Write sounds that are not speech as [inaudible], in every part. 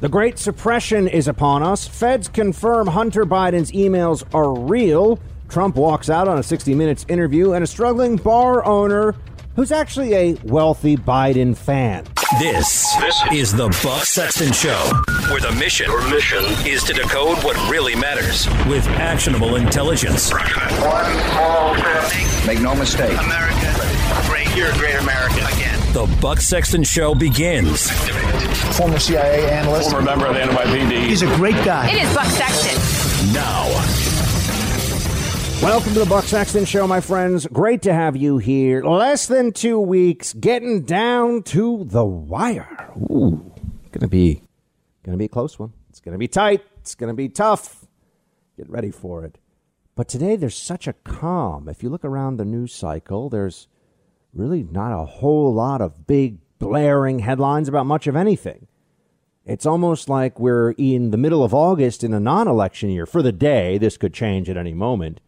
The Great Suppression is upon us. Feds confirm Hunter Biden's emails are real. Trump walks out on a 60 Minutes interview, and a struggling bar owner who's actually a wealthy Biden fan. This, this is the Buck Sexton Show, where the mission, mission is to decode what really matters with actionable intelligence. One small step. Make no mistake. America, great. You're a great American again. The Buck Sexton Show begins. Former CIA analyst. Former member of the NYPD. He's a great guy. It is Buck Sexton. Now. Welcome to the Buck Sexton Show, my friends. Great to have you here. Less than two weeks, getting down to the wire. Ooh, gonna be, gonna be a close one. It's gonna be tight. It's gonna be tough. Get ready for it. But today there's such a calm. If you look around the news cycle, there's really not a whole lot of big blaring headlines about much of anything. It's almost like we're in the middle of August in a non-election year for the day. This could change at any moment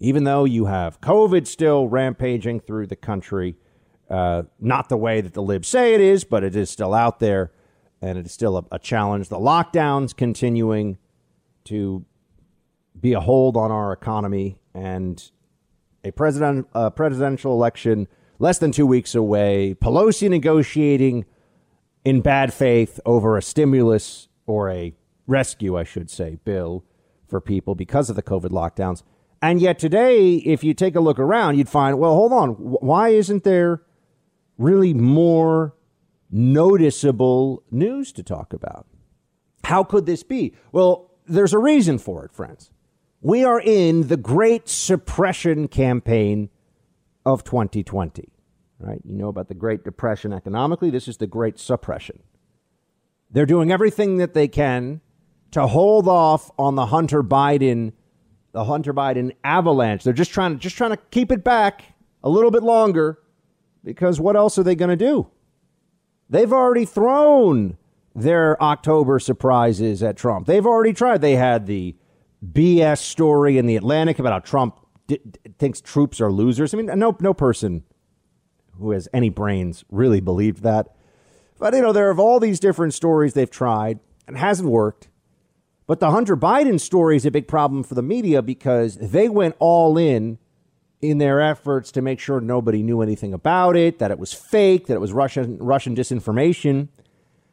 even though you have COVID still rampaging through the country, uh, not the way that the libs say it is, but it is still out there and it is still a, a challenge. The lockdowns continuing to be a hold on our economy and a president uh, presidential election less than two weeks away. Pelosi negotiating in bad faith over a stimulus or a rescue, I should say, bill for people because of the COVID lockdowns. And yet today, if you take a look around, you'd find, well, hold on, why isn't there really more noticeable news to talk about? How could this be? Well, there's a reason for it, friends. We are in the great suppression campaign of 2020, right? You know about the Great Depression economically. This is the Great Suppression. They're doing everything that they can to hold off on the Hunter Biden the Hunter Biden avalanche. They're just trying to just trying to keep it back a little bit longer because what else are they going to do? They've already thrown their October surprises at Trump. They've already tried. They had the BS story in the Atlantic about how Trump d- thinks troops are losers. I mean, no no person who has any brains really believed that. But you know, there are all these different stories they've tried and hasn't worked. But the Hunter Biden story is a big problem for the media because they went all in in their efforts to make sure nobody knew anything about it, that it was fake, that it was Russian Russian disinformation.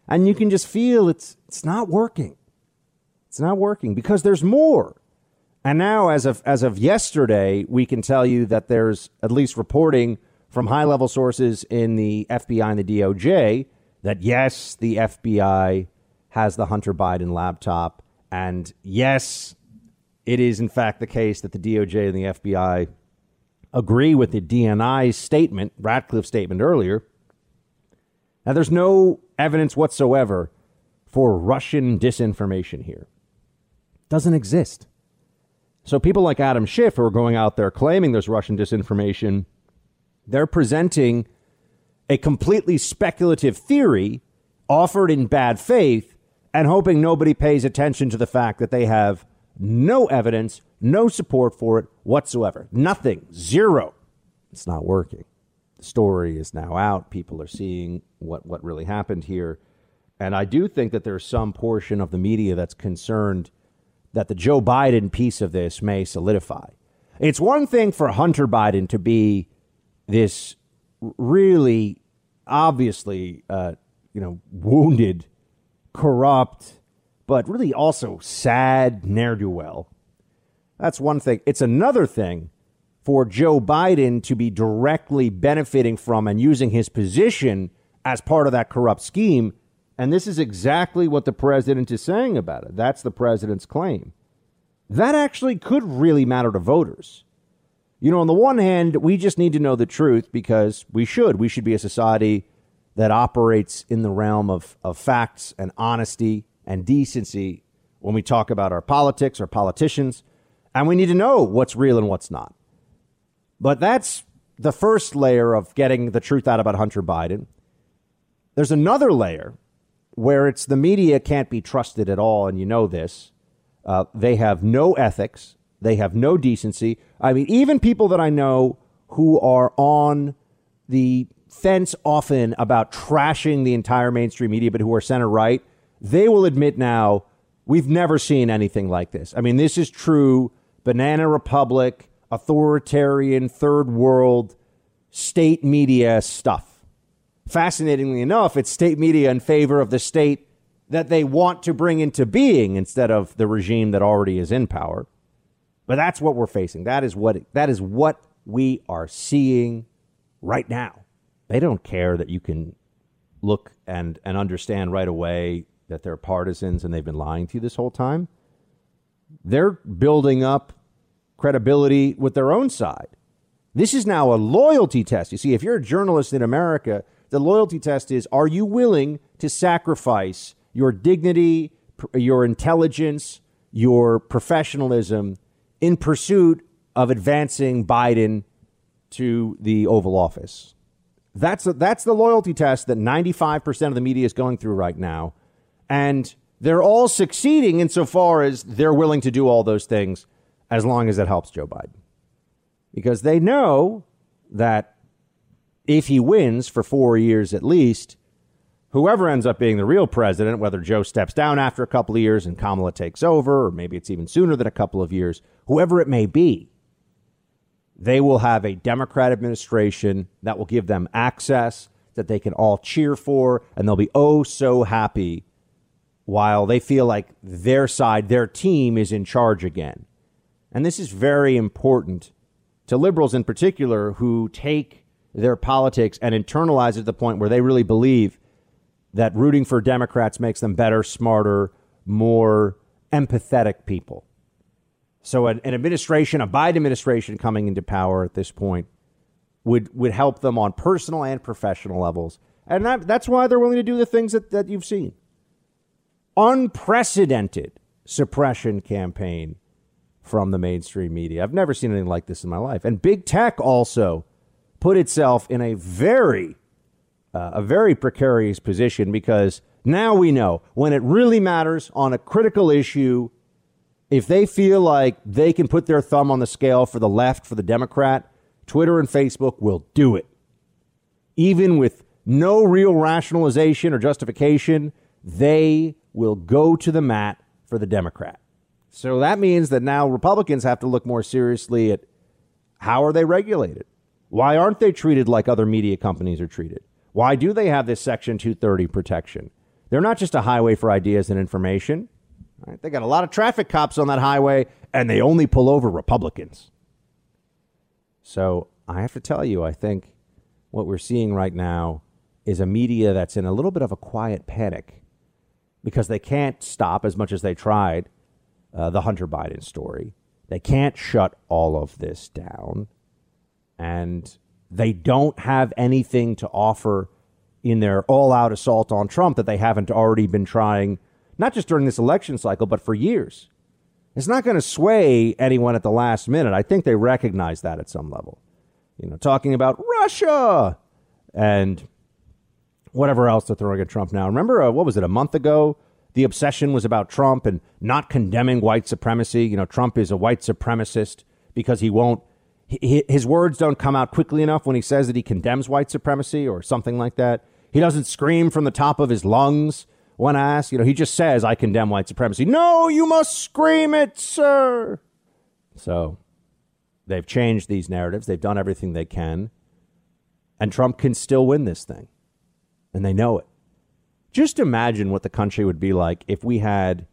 And you can just feel it's it's not working. It's not working because there's more. And now as of as of yesterday, we can tell you that there's at least reporting from high-level sources in the FBI and the DOJ that yes, the FBI has the Hunter Biden laptop and yes, it is in fact the case that the DOJ and the FBI agree with the DNI statement, Ratcliffe statement earlier. Now, there's no evidence whatsoever for Russian disinformation here. Doesn't exist. So people like Adam Schiff who are going out there claiming there's Russian disinformation, they're presenting a completely speculative theory offered in bad faith and hoping nobody pays attention to the fact that they have no evidence, no support for it whatsoever. Nothing. Zero. It's not working. The story is now out. People are seeing what, what really happened here. And I do think that there's some portion of the media that's concerned that the Joe Biden piece of this may solidify. It's one thing for Hunter Biden to be this really obviously, uh, you know, wounded corrupt, but really also sad ne'er do well. That's one thing. It's another thing for Joe Biden to be directly benefiting from and using his position as part of that corrupt scheme. And this is exactly what the president is saying about it. That's the president's claim. That actually could really matter to voters. You know, on the one hand, we just need to know the truth because we should. We should be a society that operates in the realm of, of facts and honesty and decency when we talk about our politics, our politicians, and we need to know what's real and what's not. But that's the first layer of getting the truth out about Hunter Biden. There's another layer where it's the media can't be trusted at all, and you know this. Uh, they have no ethics, they have no decency. I mean, even people that I know who are on the fence often about trashing the entire mainstream media, but who are center right, they will admit now we've never seen anything like this. I mean, this is true banana republic, authoritarian, third world, state media stuff. Fascinatingly enough, it's state media in favor of the state that they want to bring into being instead of the regime that already is in power. But that's what we're facing. That is what that is what we are seeing right now. They don't care that you can look and and understand right away that they're partisans and they've been lying to you this whole time. They're building up credibility with their own side. This is now a loyalty test. You see, if you're a journalist in America, the loyalty test is are you willing to sacrifice your dignity, your intelligence, your professionalism in pursuit of advancing Biden to the Oval Office. That's a, that's the loyalty test that 95% of the media is going through right now. And they're all succeeding insofar as they're willing to do all those things as long as it helps Joe Biden. Because they know that if he wins for four years at least, whoever ends up being the real president, whether Joe steps down after a couple of years and Kamala takes over, or maybe it's even sooner than a couple of years, whoever it may be, they will have a Democrat administration that will give them access that they can all cheer for, and they'll be oh so happy while they feel like their side, their team is in charge again. And this is very important to liberals in particular who take their politics and internalize it to the point where they really believe that rooting for Democrats makes them better, smarter, more empathetic people. So an, an, administration, a Biden administration coming into power at this point would would help them on personal and professional levels. And that, that's why they're willing to do the things that, that you've seen. Unprecedented suppression campaign from the mainstream media. I've never seen anything like this in my life. And big tech also put itself in a very uh, a very precarious position because now we know when it really matters on a critical issue, if they feel like they can put their thumb on the scale for the left, for the Democrat, Twitter and Facebook will do it. Even with no real rationalization or justification, they will go to the mat for the Democrat. So that means that now Republicans have to look more seriously at how are they regulated? Why aren't they treated like other media companies are treated? Why do they have this Section 230 protection? They're not just a highway for ideas and information. Right? They got a lot of traffic cops on that highway, and they only pull over Republicans. So I have to tell you, I think what we're seeing right now is a media that's in a little bit of a quiet panic because they can't stop as much as they tried uh, the Hunter Biden story. They can't shut all of this down. And they don't have anything to offer in their all out assault on Trump that they haven't already been trying, not just during this election cycle, but for years. It's not going to sway anyone at the last minute. I think they recognize that at some level. You know, talking about Russia and whatever else they're throwing at Trump now. Remember, uh, what was it, a month ago? The obsession was about Trump and not condemning white supremacy. You know, Trump is a white supremacist because he won't his words don't come out quickly enough when he says that he condemns white supremacy or something like that. He doesn't scream from the top of his lungs when asked. You know, he just says, I condemn white supremacy. No, you must scream it, sir. So they've changed these narratives. They've done everything they can. And Trump can still win this thing. And they know it. Just imagine what the country would be like if we had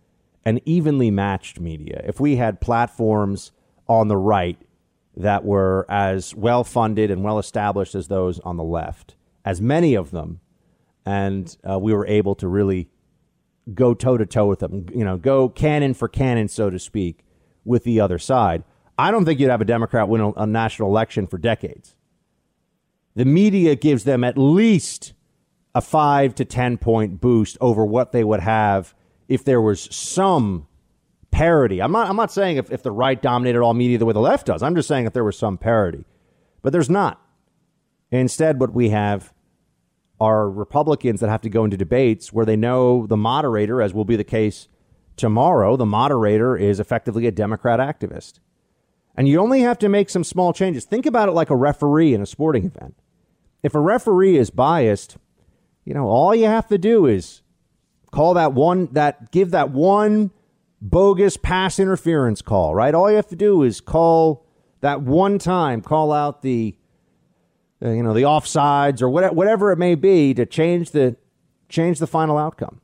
an evenly matched media, if we had platforms on the right that were as well funded and well established as those on the left, as many of them, and uh, we were able to really go toe to toe with them, you know, go cannon for cannon, so to speak, with the other side. I don't think you'd have a Democrat win a, a national election for decades. The media gives them at least a five to 10 point boost over what they would have if there was some parity. I'm not, I'm not saying if, if the right dominated all media the way the left does. I'm just saying if there was some parity. But there's not. Instead, what we have are Republicans that have to go into debates where they know the moderator, as will be the case tomorrow, the moderator is effectively a Democrat activist. And you only have to make some small changes. Think about it like a referee in a sporting event. If a referee is biased, you know, all you have to do is Call that one that give that one bogus pass interference call, right? All you have to do is call that one time, call out the uh, you know, the offsides or whatever, whatever it may be to change the change the final outcome.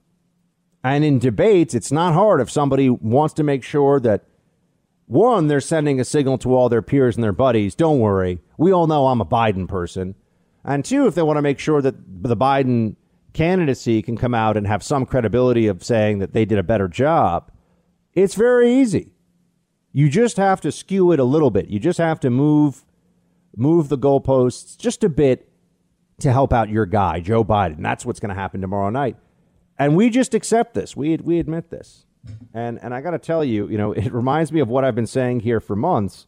And in debates, it's not hard if somebody wants to make sure that one, they're sending a signal to all their peers and their buddies, don't worry, we all know I'm a Biden person. And two, if they want to make sure that the Biden candidacy can come out and have some credibility of saying that they did a better job, it's very easy. You just have to skew it a little bit. You just have to move move the goalposts just a bit to help out your guy, Joe Biden. That's what's going to happen tomorrow night. And we just accept this. We we admit this. And and I got to tell you, you know, [laughs] it reminds me of what I've been saying here for months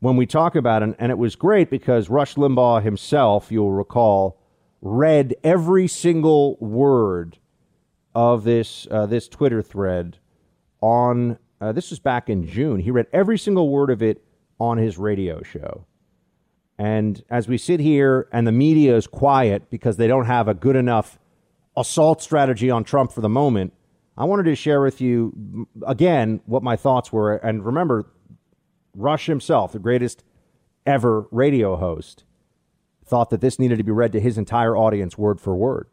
when we talk about it. And it was great because Rush Limbaugh himself, you'll recall, read every single word of this uh, this Twitter thread on. Uh, this was back in June. He read every single word of it on his radio show. And as we sit here and the media is quiet because they don't have a good enough assault strategy on Trump for the moment, I wanted to share with you again what my thoughts were. And remember, Rush himself, the greatest ever radio host, thought that this needed to be read to his entire audience word for word.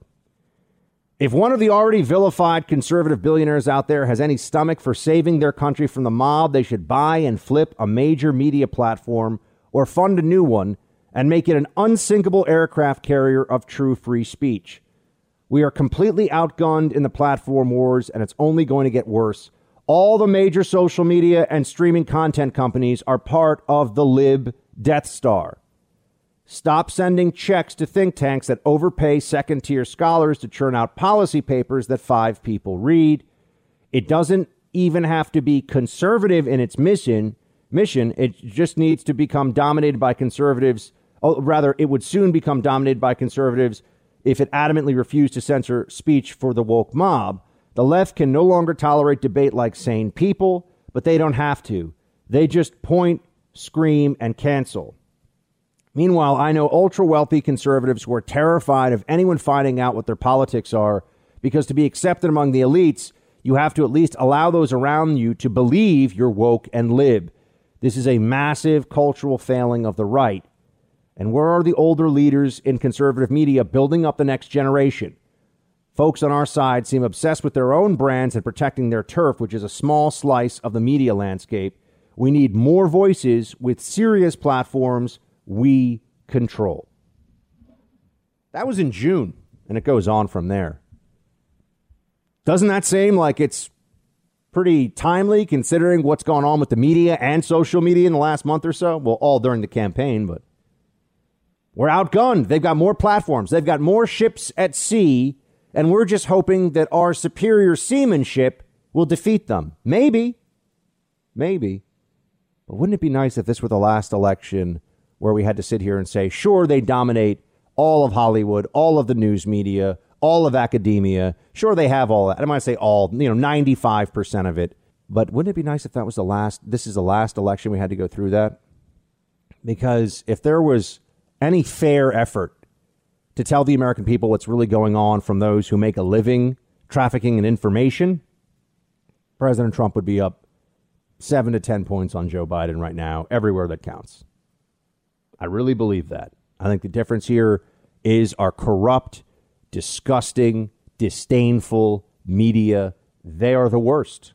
If one of the already vilified conservative billionaires out there has any stomach for saving their country from the mob, they should buy and flip a major media platform or fund a new one and make it an unsinkable aircraft carrier of true free speech. We are completely outgunned in the platform wars, and it's only going to get worse. All the major social media and streaming content companies are part of the lib Death Star. Stop sending checks to think tanks that overpay second tier scholars to churn out policy papers that five people read. It doesn't even have to be conservative in its mission mission. It just needs to become dominated by conservatives. Oh, rather, it would soon become dominated by conservatives if it adamantly refused to censor speech for the woke mob. The left can no longer tolerate debate like sane people, but they don't have to. They just point, scream, and cancel. Meanwhile, I know ultra wealthy conservatives who are terrified of anyone finding out what their politics are because to be accepted among the elites, you have to at least allow those around you to believe you're woke and lib. This is a massive cultural failing of the right. And where are the older leaders in conservative media building up the next generation? Folks on our side seem obsessed with their own brands and protecting their turf, which is a small slice of the media landscape. We need more voices with serious platforms we control. That was in June, and it goes on from there. Doesn't that seem like it's pretty timely considering what's gone on with the media and social media in the last month or so. Well, all during the campaign, but we're outgunned. They've got more platforms, they've got more ships at sea, and we're just hoping that our superior seamanship will defeat them. Maybe. Maybe. But wouldn't it be nice if this were the last election where we had to sit here and say, sure, they dominate all of Hollywood, all of the news media, all of academia. Sure, they have all that. I might say all, you know, 95% of it. But wouldn't it be nice if that was the last, this is the last election we had to go through that? Because if there was any fair effort to tell the American people what's really going on from those who make a living trafficking in information, President Trump would be up seven to 10 points on Joe Biden right now, everywhere that counts. I really believe that. I think the difference here is our corrupt, disgusting, disdainful media. They are the worst.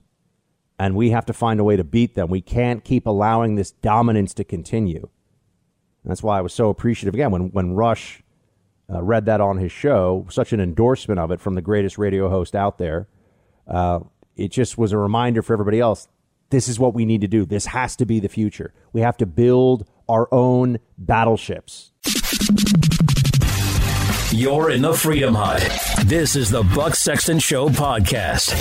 And we have to find a way to beat them. We can't keep allowing this dominance to continue. And that's why I was so appreciative again when, when Rush uh, read that on his show, such an endorsement of it from the greatest radio host out there. Uh, it just was a reminder for everybody else this is what we need to do. This has to be the future. We have to build our own battleships. You're in the Freedom Hut. This is the Buck Sexton Show podcast.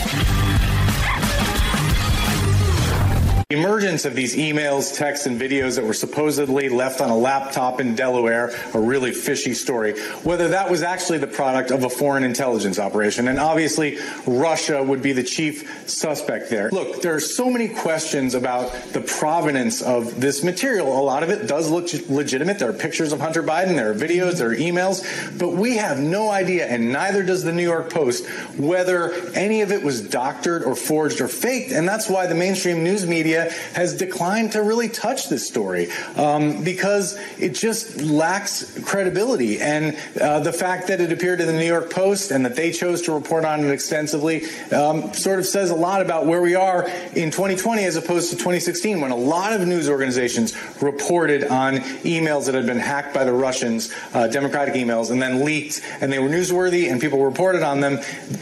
The emergence of these emails, texts, and videos that were supposedly left on a laptop in Delaware, a really fishy story, whether that was actually the product of a foreign intelligence operation. And obviously, Russia would be the chief suspect there. Look, there are so many questions about the provenance of this material. A lot of it does look legitimate. There are pictures of Hunter Biden, there are videos, there are emails, but we have no idea, and neither does the New York Post, whether any of it was doctored or forged or faked. And that's why the mainstream news media media has declined to really touch this story um, because it just lacks credibility. And uh, the fact that it appeared in the New York Post and that they chose to report on it extensively um, sort of says a lot about where we are in 2020 as opposed to 2016 when a lot of news organizations reported on emails that had been hacked by the Russians, uh, democratic emails, and then leaked, and they were newsworthy and people reported on them.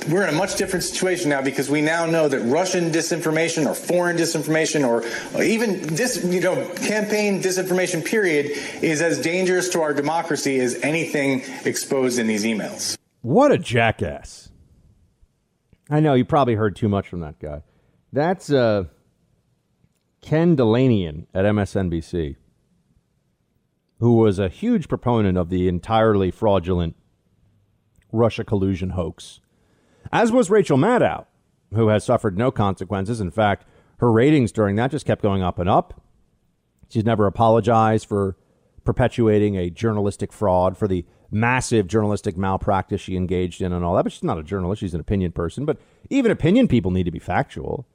We're in a much different situation now because we now know that Russian disinformation or foreign disinformation or even dis, you know, campaign disinformation period is as dangerous to our democracy as anything exposed in these emails. What a jackass. I know you probably heard too much from that guy. That's uh, Ken Dilanian at MSNBC, who was a huge proponent of the entirely fraudulent Russia collusion hoax, as was Rachel Maddow, who has suffered no consequences. In fact, her ratings during that just kept going up and up. She's never apologized for perpetuating a journalistic fraud, for the massive journalistic malpractice she engaged in and all that. But she's not a journalist, she's an opinion person. But even opinion people need to be factual.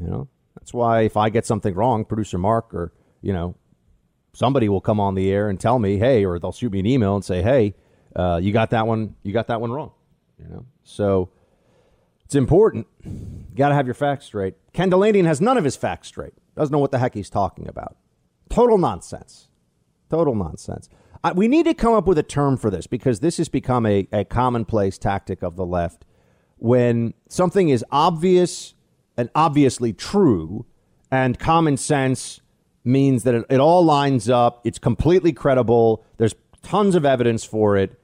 You know, that's why if I get something wrong, producer Mark or, you know, somebody will come on the air and tell me, hey, or they'll shoot me an email and say, hey, uh, you got that one, you got that one wrong. You know, so it's important. You Got to have your facts straight. Ken Dilanian has none of his facts straight. Doesn't know what the heck he's talking about. Total nonsense. Total nonsense. I, we need to come up with a term for this because this has become a, a commonplace tactic of the left. When something is obvious and obviously true, and common sense means that it, it all lines up, it's completely credible, there's tons of evidence for it,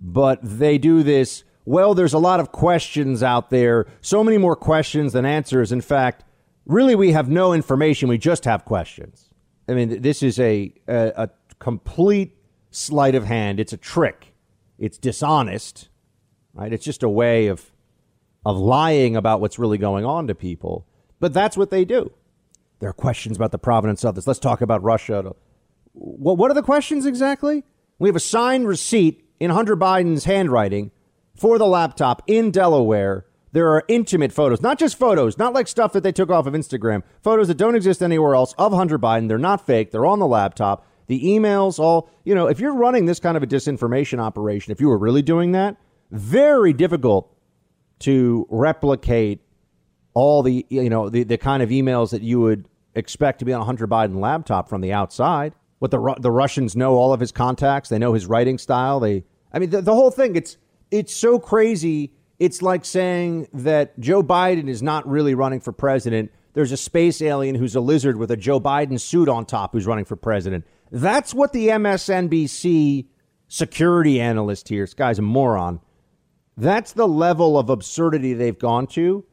but they do this well, there's a lot of questions out there, so many more questions than answers. In fact, really, we have no information. We just have questions. I mean, this is a, a, a complete sleight of hand. It's a trick. It's dishonest, right? It's just a way of of lying about what's really going on to people. But that's what they do. There are questions about the provenance of this. Let's talk about Russia. Well, what are the questions exactly? We have a signed receipt in Hunter Biden's handwriting for the laptop in Delaware. There are intimate photos, not just photos, not like stuff that they took off of Instagram, photos that don't exist anywhere else of Hunter Biden. They're not fake, they're on the laptop. The emails, all, you know, if you're running this kind of a disinformation operation, if you were really doing that, very difficult to replicate all the, you know, the, the kind of emails that you would expect to be on a Hunter Biden laptop from the outside. What the, the Russians know all of his contacts, they know his writing style. They, I mean, the, the whole thing, it's, it's so crazy. It's like saying that Joe Biden is not really running for president. There's a space alien who's a lizard with a Joe Biden suit on top who's running for president. That's what the MSNBC security analyst here, this guy's a moron. That's the level of absurdity they've gone to.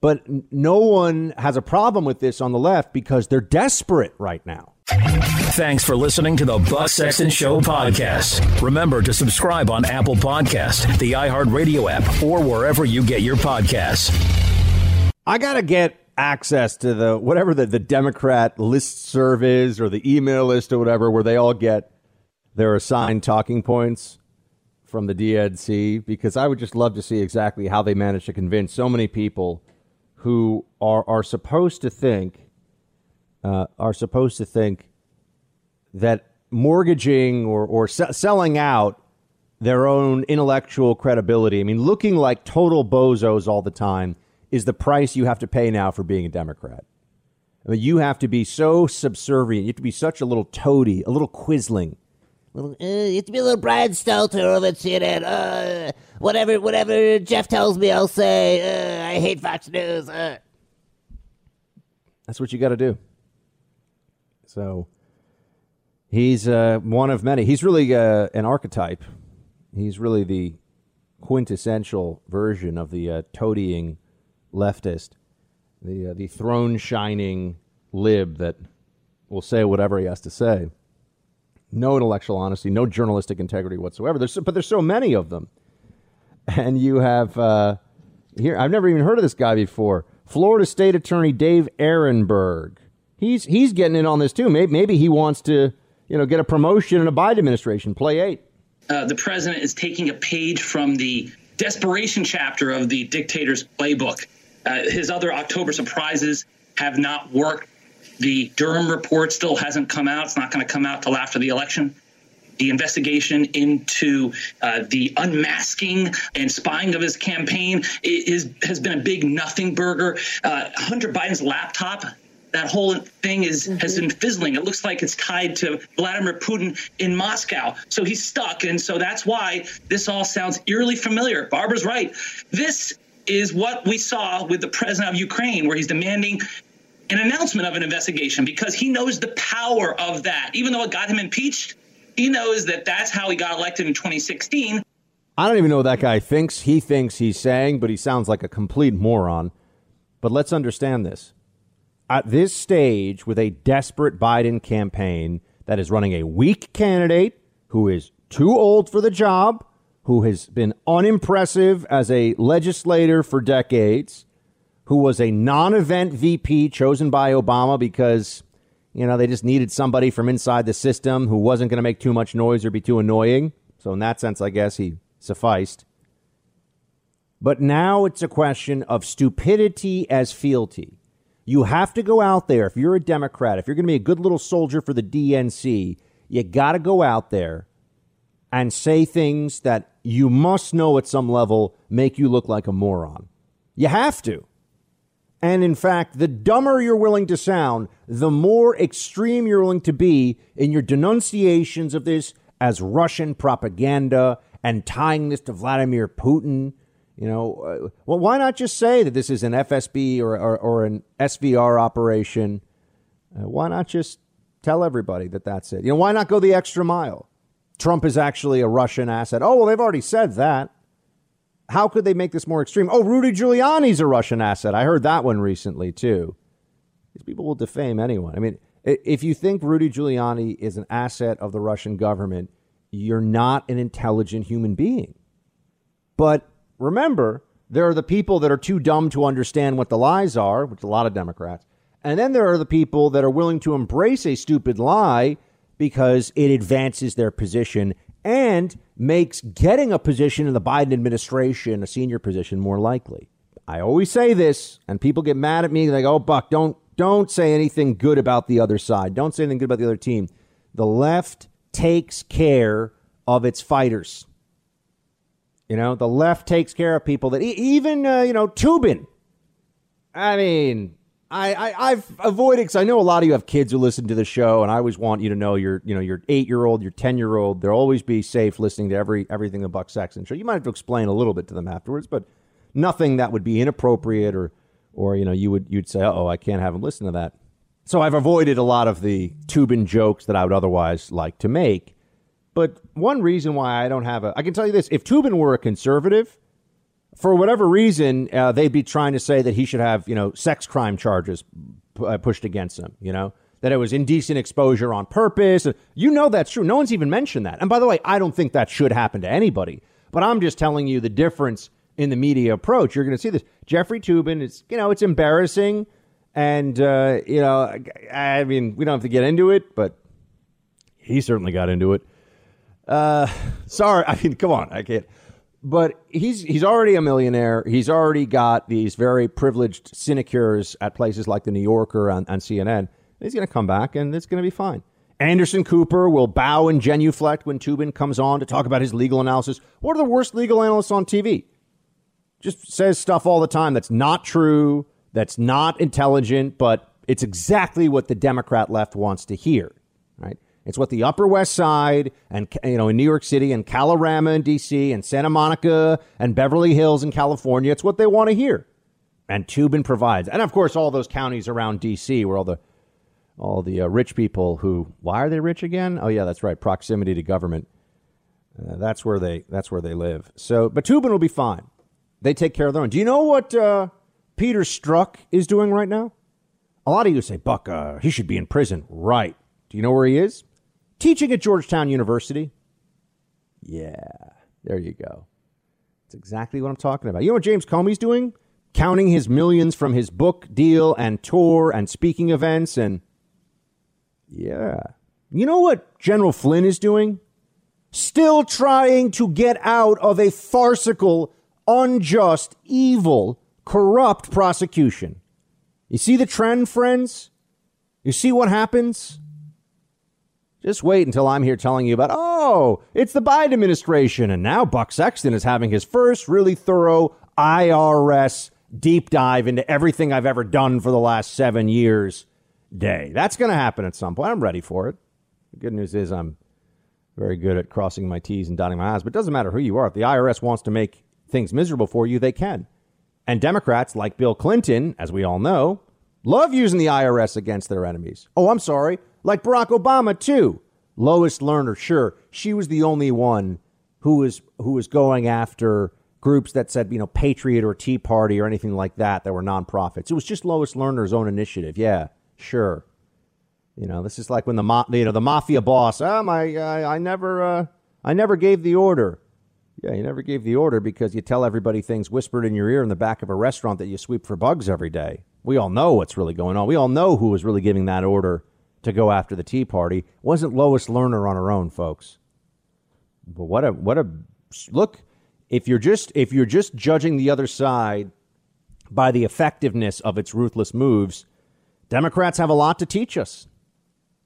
But no one has a problem with this on the left because they're desperate right now. Thanks for listening to the Buck Sexton Show podcast. Remember to subscribe on Apple Podcast, the iHeartRadio app, or wherever you get your podcasts. I gotta get access to the whatever the, the Democrat list serve is or the email list or whatever, where they all get their assigned talking points from the DNC, because I would just love to see exactly how they manage to convince so many people who are are supposed to think uh, are supposed to think that mortgaging or, or se- selling out their own intellectual credibility, I mean, looking like total bozos all the time, is the price you have to pay now for being a Democrat. I mean, you have to be so subservient. You have to be such a little toady, a little quisling. Little, uh, you have to be a little Brian Stelter over at CNN. Uh, whatever, whatever Jeff tells me, I'll say. Uh, I hate Fox News. Uh. That's what you got to do. So he's uh, one of many. He's really uh, an archetype. He's really the quintessential version of the uh, toadying leftist, the uh, the throne shining lib that will say whatever he has to say. No intellectual honesty, no journalistic integrity whatsoever. There's but there's so many of them, and you have uh, here. I've never even heard of this guy before. Florida State Attorney Dave Aronberg. He's he's getting in on this too. Maybe, maybe he wants to you know get a promotion in a Biden administration. Play eight. Uh, the president is taking a page from the desperation chapter of the dictator's playbook. Uh, his other October surprises have not worked. The Durham report still hasn't come out. It's not going to come out till after the election. The investigation into uh, the unmasking and spying of his campaign is, has been a big nothing burger. Uh, Hunter Biden's laptop that whole thing is mm-hmm. has been fizzling. It looks like it's tied to Vladimir Putin in Moscow. So he's stuck, and so that's why this all sounds eerily familiar. Barbara's right. This is what we saw with the president of Ukraine, where he's demanding an announcement of an investigation because he knows the power of that. Even though it got him impeached, he knows that that's how he got elected in 2016. I don't even know what that guy thinks he thinks he's saying, but he sounds like a complete moron. But let's understand this. At this stage, with a desperate Biden campaign that is running a weak candidate who is too old for the job, who has been unimpressive as a legislator for decades, who was a non event VP chosen by Obama because, you know, they just needed somebody from inside the system who wasn't going to make too much noise or be too annoying. So, in that sense, I guess he sufficed. But now it's a question of stupidity as fealty. You have to go out there. If you're a Democrat, if you're going to be a good little soldier for the DNC, you got to go out there and say things that you must know at some level make you look like a moron. You have to. And in fact, the dumber you're willing to sound, the more extreme you're willing to be in your denunciations of this as Russian propaganda and tying this to Vladimir Putin. You know, uh, well, why not just say that this is an FSB or, or, or an SVR operation? Uh, why not just tell everybody that that's it? You know, why not go the extra mile? Trump is actually a Russian asset. Oh, well, they've already said that. How could they make this more extreme? Oh, Rudy Giuliani's a Russian asset. I heard that one recently, too. These people will defame anyone. I mean, if you think Rudy Giuliani is an asset of the Russian government, you're not an intelligent human being. But remember, there are the people that are too dumb to understand what the lies are, which a lot of Democrats. And then there are the people that are willing to embrace a stupid lie because it advances their position and makes getting a position in the Biden administration, a senior position, more likely. I always say this, and people get mad at me. They go, oh, Buck, don't, don't say anything good about the other side. Don't say anything good about the other team. The left takes care of its fighters. You know, the left takes care of people that even, uh, you know, Toobin. I mean, I, I have avoided because I know a lot of you have kids who listen to the show, and I always want you to know your you know your eight year old, your ten year old. They'll always be safe listening to every everything the Buck Sexton show. You might have to explain a little bit to them afterwards, but nothing that would be inappropriate or or you know you would you'd say, oh, I can't have them listen to that. So I've avoided a lot of the Toobin jokes that I would otherwise like to make. But one reason why I don't have a, I can tell you this: if Toobin were a conservative for whatever reason, uh, they'd be trying to say that he should have, you know, sex crime charges p- uh, pushed against him, you know, that it was indecent exposure on purpose. You know that's true. No one's even mentioned that. And by the way, I don't think that should happen to anybody, but I'm just telling you the difference in the media approach. You're going to see this. Jeffrey Toobin is, you know, it's embarrassing. And, uh, you know, I mean, we don't have to get into it, but he certainly got into it. Uh, sorry. I mean, come on. I can't but he's he's already a millionaire. He's already got these very privileged sinecures at places like the New Yorker and, and CNN. He's going to come back, and it's going to be fine. Anderson Cooper will bow and genuflect when Toobin comes on to talk about his legal analysis. What are the worst legal analysts on TV? Just says stuff all the time that's not true, that's not intelligent, but it's exactly what the Democrat left wants to hear, right? It's what the Upper West Side and you know in New York City and Kalorama in D.C. and Santa Monica and Beverly Hills in California. It's what they want to hear, and Toobin provides, and of course all those counties around D.C. where all the all the uh, rich people who why are they rich again? Oh yeah, that's right, proximity to government. Uh, that's where they that's where they live. So, but Toobin will be fine. They take care of their own. Do you know what uh, Peter Strzok is doing right now? A lot of you say, Buck, uh, he should be in prison. Right. Do you know where he is? Teaching at Georgetown University. Yeah, there you go. That's exactly what I'm talking about. You know what James Comey's doing? Counting his millions from his book deal and tour and speaking events and yeah. You know what General Flynn is doing? Still trying to get out of a farcical, unjust, evil, corrupt prosecution. You see the trend, friends? You see what happens? Just wait until I'm here telling you about, oh, it's the Biden administration. And now Buck Sexton is having his first really thorough IRS deep dive into everything I've ever done for the last seven years day. That's going to happen at some point. I'm ready for it. The good news is I'm very good at crossing my T's and dotting my I's, but it doesn't matter who you are. If the IRS wants to make things miserable for you, they can. And Democrats, like Bill Clinton, as we all know, love using the IRS against their enemies. Oh, I'm sorry. Like Barack Obama, too. Lois Lerner, sure, she was the only one who was who was going after groups that said, you know, Patriot or Tea Party or anything like that that were nonprofits. It was just Lois Lerner's own initiative. Yeah. Sure. You know, this is like when the ma- you know the mafia boss. Oh my, I, I never, uh, I never gave the order. Yeah, you never gave the order because you tell everybody things whispered in your ear in the back of a restaurant that you sweep for bugs every day. We all know what's really going on. We all know who was really giving that order to go after the Tea Party. It wasn't Lois Lerner on her own, folks. But what a what a look. If you're just if you're just judging the other side by the effectiveness of its ruthless moves Democrats have a lot to teach us.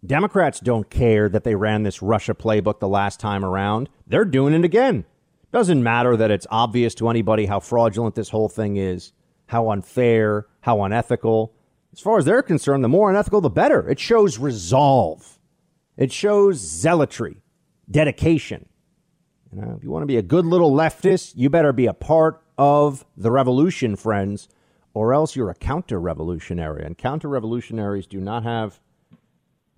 Democrats don't care that they ran this Russia playbook the last time around. They're doing it again. Doesn't matter that it's obvious to anybody how fraudulent this whole thing is, how unfair, how unethical. As far as they're concerned, the more unethical, the better. It shows resolve, it shows zealotry, dedication. You know, if you want to be a good little leftist, you better be a part of the revolution, friends or else you're a counter revolutionary. And counter revolutionaries do not have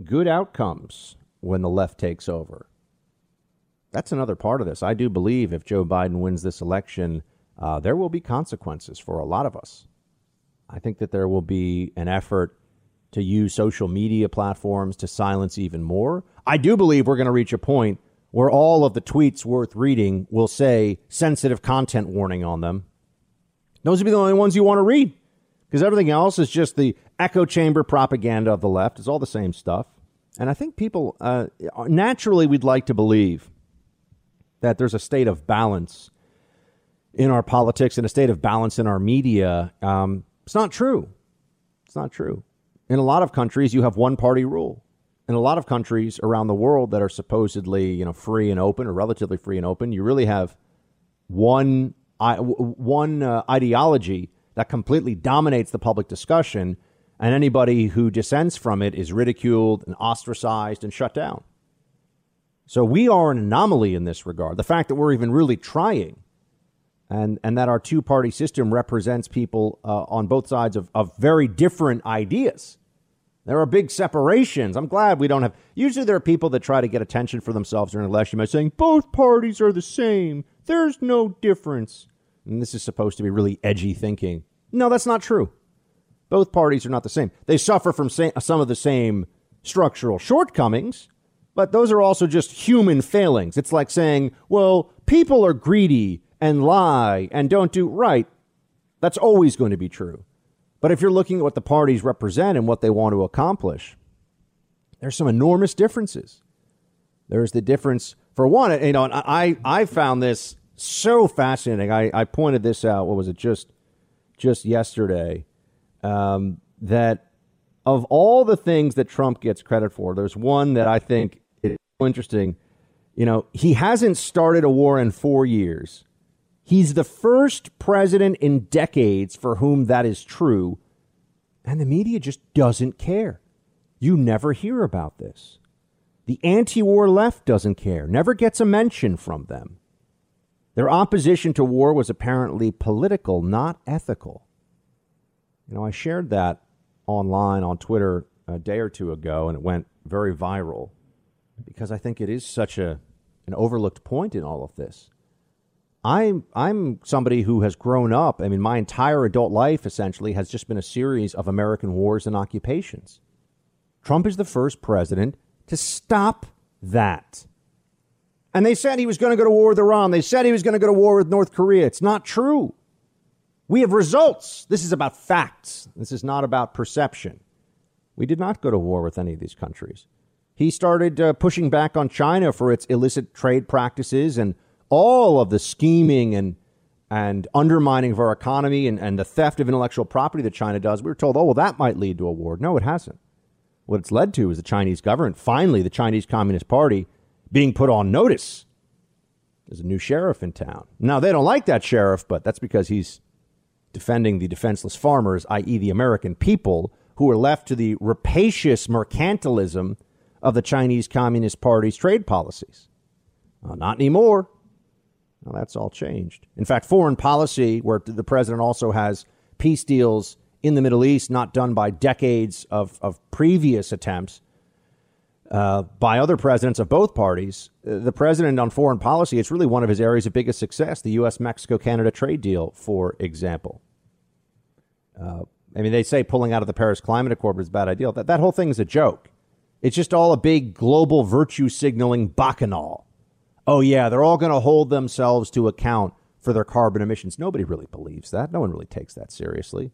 good outcomes when the left takes over. That's another part of this. I do believe if Joe Biden wins this election, uh, there will be consequences for a lot of us. I think that there will be an effort to use social media platforms to silence even more. I do believe we're going to reach a point where all of the tweets worth reading will say sensitive content warning on them those would be the only ones you want to read because everything else is just the echo chamber propaganda of the left. It's all the same stuff. And I think people, uh, naturally, we'd like to believe that there's a state of balance in our politics and a state of balance in our media. Um, it's not true. It's not true. In a lot of countries, you have one party rule. In a lot of countries around the world that are supposedly, you know, free and open or relatively free and open, you really have one one uh, ideology that completely dominates the public discussion, and anybody who dissents from it is ridiculed and ostracized and shut down. So we are an anomaly in this regard. The fact that we're even really trying, and and that our two party system represents people uh, on both sides of, of very different ideas. There are big separations. I'm glad we don't have. Usually, there are people that try to get attention for themselves during an election by saying both parties are the same. There's no difference. And this is supposed to be really edgy thinking. No, that's not true. Both parties are not the same. They suffer from some of the same structural shortcomings, but those are also just human failings. It's like saying, well, people are greedy and lie and don't do right. That's always going to be true. But if you're looking at what the parties represent and what they want to accomplish, there's some enormous differences. There's the difference for one, you know, I I found this so fascinating. I, I pointed this out. What was it? Just just yesterday. Um, that of all the things that Trump gets credit for, there's one that I think is interesting. You know, he hasn't started a war in four years. He's the first president in decades for whom that is true, and the media just doesn't care. You never hear about this. The anti war left doesn't care, never gets a mention from them. Their opposition to war was apparently political, not ethical. You know, I shared that online on Twitter a day or two ago, and it went very viral because I think it is such a an overlooked point in all of this. I'm I'm somebody who has grown up. I mean, my entire adult life essentially has just been a series of American wars and occupations. Trump is the first president to stop that. And they said he was going to go to war with Iran. They said he was going to go to war with North Korea. It's not true. We have results. This is about facts. This is not about perception. We did not go to war with any of these countries. He started uh, pushing back on China for its illicit trade practices and all of the scheming and and undermining of our economy and, and the theft of intellectual property that China does. We were told, oh, well, that might lead to a war. No, it hasn't. What it's led to is the Chinese government, finally, the Chinese Communist Party, being put on notice. There's a new sheriff in town. Now, they don't like that sheriff, but that's because he's defending the defenseless farmers, i.e., the American people, who are left to the rapacious mercantilism of the Chinese Communist Party's trade policies. Uh, not anymore. Well, that's all changed. In fact, foreign policy, where the president also has peace deals in the Middle East, not done by decades of, of previous attempts uh, by other presidents of both parties. Uh, the president on foreign policy, it's really one of his areas of biggest success, the U.S. Mexico Canada trade deal, for example. Uh, I mean, they say pulling out of the Paris Climate Accord is a bad idea. That, that whole thing is a joke. It's just all a big global virtue signaling bacchanal oh, yeah, they're all going to hold themselves to account for their carbon emissions. Nobody really believes that. No one really takes that seriously.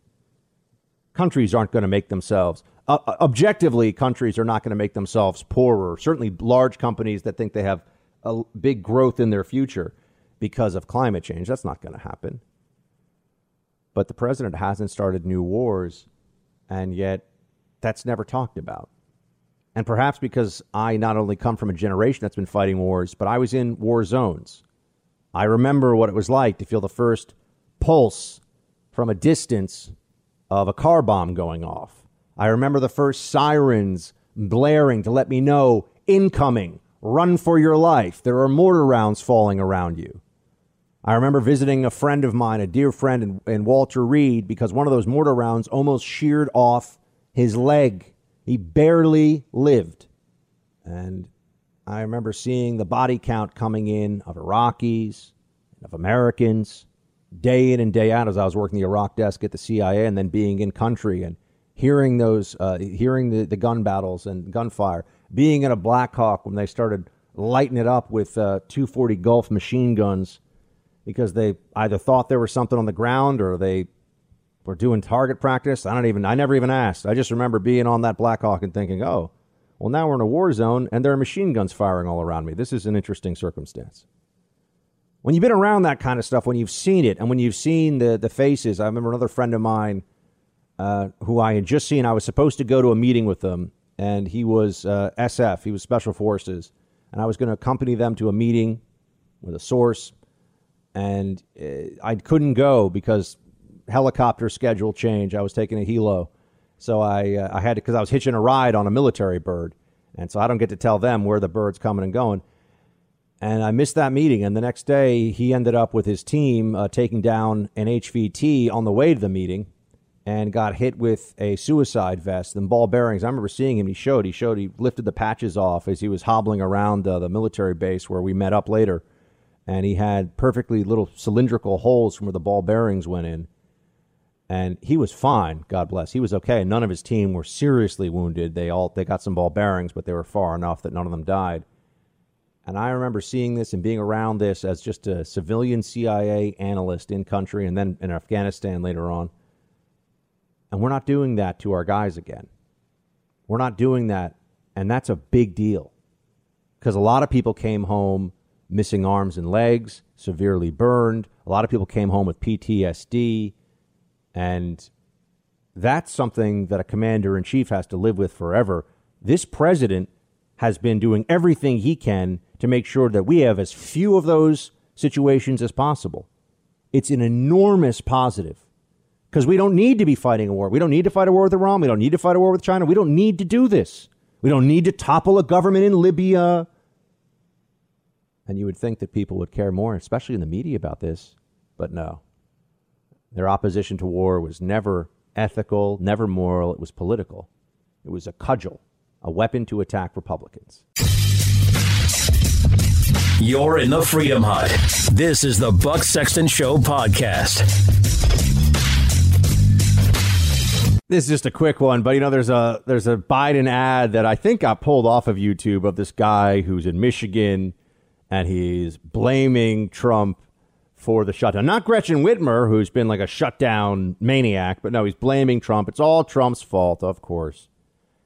Countries aren't going to make themselves, uh, uh objectively, countries are not going to make themselves poorer. Certainly, large companies that think they have a big growth in their future because of climate change, that's not going to happen. But the president hasn't started new wars, and yet that's never talked about. And perhaps because I not only come from a generation that's been fighting wars, but I was in war zones. I remember what it was like to feel the first pulse from a distance of a car bomb going off. I remember the first sirens blaring to let me know incoming, run for your life. There are mortar rounds falling around you. I remember visiting a friend of mine, a dear friend in Walter Reed, because one of those mortar rounds almost sheared off his leg he barely lived. And I remember seeing the body count coming in of Iraqis, and of Americans, day in and day out as I was working the Iraq desk at the CIA and then being in country and hearing those, uh, hearing the, the gun battles and gunfire, being in a Black Hawk when they started lighting it up with uh, 240 Golf machine guns because they either thought there was something on the ground or they we're doing target practice. I don't even, I never even asked. I just remember being on that Blackhawk and thinking, oh, well, now we're in a war zone and there are machine guns firing all around me. This is an interesting circumstance. When you've been around that kind of stuff, when you've seen it, and when you've seen the, the faces, I remember another friend of mine uh, who I had just seen. I was supposed to go to a meeting with them, and he was uh, SF, he was Special Forces, and I was going to accompany them to a meeting with a source, and uh, I couldn't go because helicopter schedule change. I was taking a helo, so I uh, I had to because I was hitching a ride on a military bird, and so I don't get to tell them where the bird's coming and going. And I missed that meeting. And the next day, he ended up with his team uh, taking down an HVT on the way to the meeting, and got hit with a suicide vest and ball bearings. I remember seeing him. He showed. He showed. He lifted the patches off as he was hobbling around uh, the military base where we met up later and he had perfectly little cylindrical holes from where the ball bearings went in and he was fine. God bless. He was okay. None of his team were seriously wounded. They all they got some ball bearings, but they were far enough that none of them died. And I remember seeing this and being around this as just a civilian CIA analyst in country and then in Afghanistan later on. And we're not doing that to our guys again. We're not doing that, and that's a big deal. Because a lot of people came home missing arms and legs, severely burned. A lot of people came home with PTSD and that's something that a commander in chief has to live with forever. This president has been doing everything he can to make sure that we have as few of those situations as possible. It's an enormous positive because we don't need to be fighting a war. We don't need to fight a war with Iran. We don't need to fight a war with China. We don't need to do this. We don't need to topple a government in Libya. And you would think that people would care more, especially in the media, about this, but no. Their opposition to war was never ethical, never moral, it was political. It was a cudgel, a weapon to attack Republicans. You're in the Freedom Hut. This is the Buck Sexton Show podcast. This is just a quick one, but you know, there's a there's a Biden ad that I think got pulled off of YouTube of this guy who's in Michigan, and he's blaming Trump for the shutdown. Not Gretchen Whitmer, who's been like a shutdown maniac, but no, he's blaming Trump. It's all Trump's fault, of course.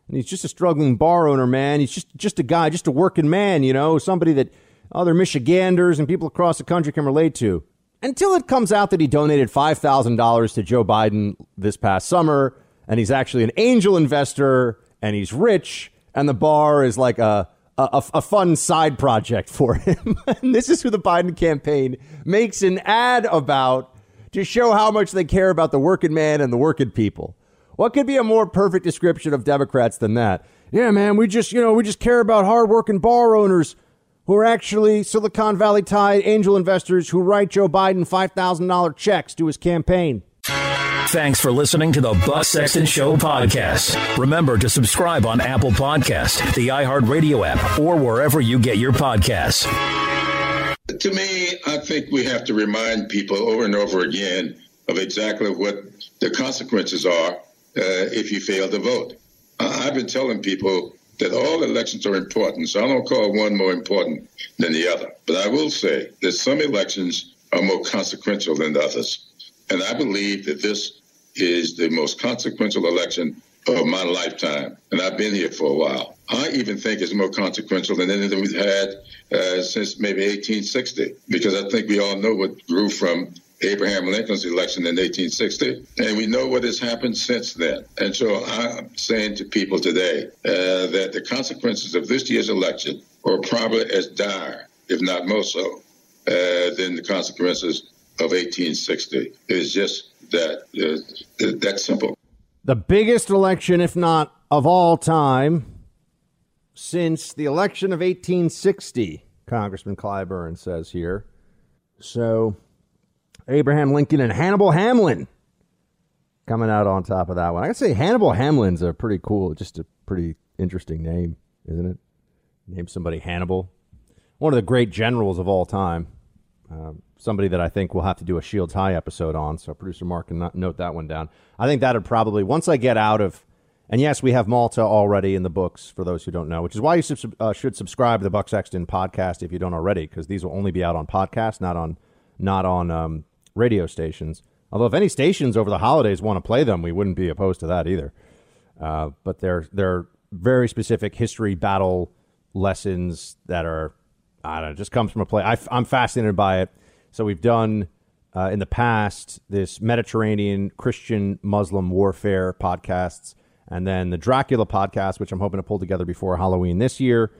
And he's just a struggling bar owner, man. He's just just a guy, just a working man, you know, somebody that other Michiganders and people across the country can relate to. Until it comes out that he donated $5,000 to Joe Biden this past summer, and he's actually an angel investor, and he's rich, and the bar is like a, a, a fun side project for him. [laughs] and this is who the Biden campaign makes an ad about to show how much they care about the working man and the working people. What could be a more perfect description of Democrats than that? Yeah, man, we just, you know, we just care about hardworking bar owners who are actually Silicon Valley tied angel investors who write Joe Biden $5,000 checks to his campaign. Thanks for listening to the Buck Sexton Show podcast. Remember to subscribe on Apple Podcast, the iHeartRadio app, or wherever you get your podcasts. To me, I think we have to remind people over and over again of exactly what the consequences are uh, if you fail to vote. I've been telling people that all elections are important, so I don't call one more important than the other. But I will say that some elections are more consequential than others. And I believe that this is the most consequential election of my lifetime. And I've been here for a while. I even think it's more consequential than anything we've had uh, since maybe 1860, because I think we all know what grew from Abraham Lincoln's election in 1860, and we know what has happened since then. And so I'm saying to people today uh, that the consequences of this year's election are probably as dire, if not more so, uh, than the consequences of 1860. It's just that uh, simple. The biggest election, if not of all time, since the election of 1860, Congressman Clyburn says here. So, Abraham Lincoln and Hannibal Hamlin coming out on top of that one. I gotta say, Hannibal Hamlin's a pretty cool, just a pretty interesting name, isn't it? Name somebody Hannibal. One of the great generals of all time. Um, somebody that I think we'll have to do a Shields High episode on. So producer Mark can not- note that one down. I think that'd probably once I get out of, and yes, we have Malta already in the books for those who don't know, which is why you sub- uh, should subscribe to the Buck Sexton podcast if you don't already, because these will only be out on podcast, not on not on um, radio stations. Although if any stations over the holidays want to play them, we wouldn't be opposed to that either. Uh, but they're they're very specific history battle lessons that are I don't know, just comes from a play. I, am fascinated by it. So we've done uh, in the past this Mediterranean Christian Muslim warfare podcasts, and then the Dracula podcast, which I'm hoping to pull together before Halloween this year.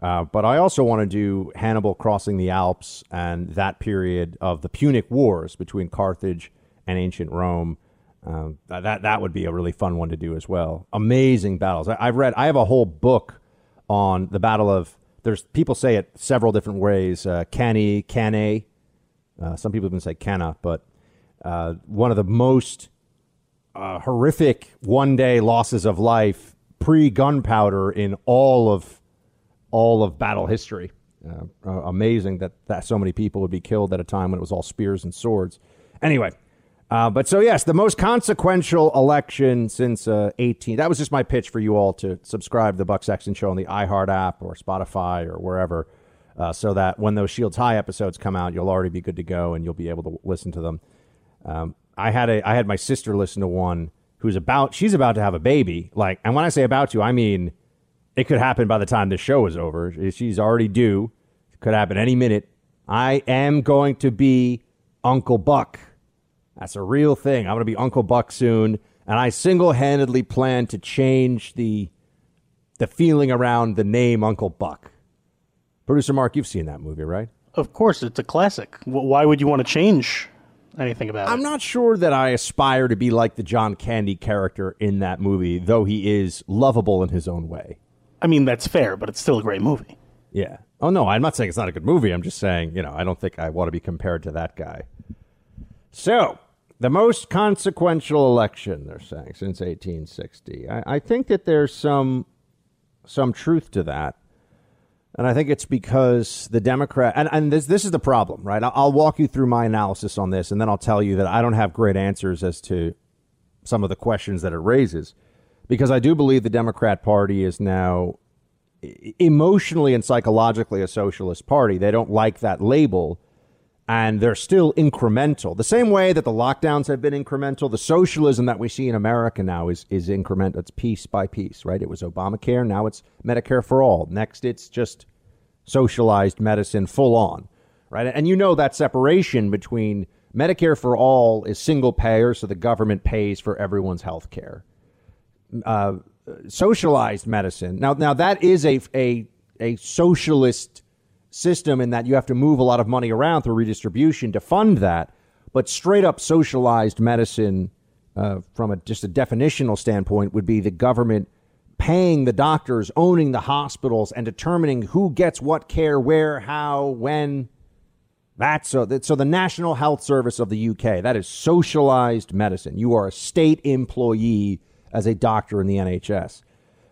Uh, but I also want to do Hannibal crossing the Alps and that period of the Punic Wars between Carthage and ancient Rome. Um, that that would be a really fun one to do as well. Amazing battles. I, I've read. I have a whole book on the Battle of. There's people say it several different ways. Uh, Cannae, Cannae. Uh, some people even say Kenna, but uh, one of the most uh, horrific one day losses of life pre gunpowder in all of all of battle history. Uh, uh, amazing that, that so many people would be killed at a time when it was all spears and swords. Anyway, uh, but so yes, the most consequential election since uh, 18. That was just my pitch for you all to subscribe to the Buck Sexton Show on the iHeart app or Spotify or wherever, uh, so that when those Shields High episodes come out, you'll already be good to go and you'll be able to listen to them. Um, I had a I had my sister listen to one who's about she's about to have a baby. Like, and when I say about to, I mean it could happen by the time this show is over. She's already due. It could happen any minute. I am going to be Uncle Buck. That's a real thing. I'm going to be Uncle Buck soon, and I single-handedly plan to change the the feeling around the name Uncle Buck. Producer Mark, you've seen that movie, right? Of course, it's a classic. Why would you want to change anything about it? I'm not sure that I aspire to be like the John Candy character in that movie, though he is lovable in his own way. I mean, that's fair, but it's still a great movie. Yeah. Oh no, I'm not saying it's not a good movie. I'm just saying, you know, I don't think I want to be compared to that guy. So, the most consequential election, they're saying, since 1860. I, I think that there's some some truth to that. And I think it's because the Democrat and, and this this is the problem, right? I'll, walk you through my analysis on this, and then I'll tell you that I don't have great answers as to some of the questions that it raises, because I do believe the Democrat Party is now emotionally and psychologically a socialist party. They don't like that label, and they're still incremental. The same way that the lockdowns have been incremental, the socialism that we see in America now is is incremental. It's piece by piece, right? It was Obamacare, now it's Medicare for all. Next, it's just socialized medicine full on, right? And you know that separation between Medicare for all is single payer, so the government pays for everyone's health care. Uh, socialized medicine. Now, now that is a a a socialist system in that you have to move a lot of money around through redistribution to fund that. But straight up socialized medicine, uh, from a, just a definitional standpoint, would be the government paying the doctors, owning the hospitals, and determining who gets what care, where, how, when. That's so. That, so the National Health Service of the UK that is socialized medicine. You are a state employee as a doctor in the NHS,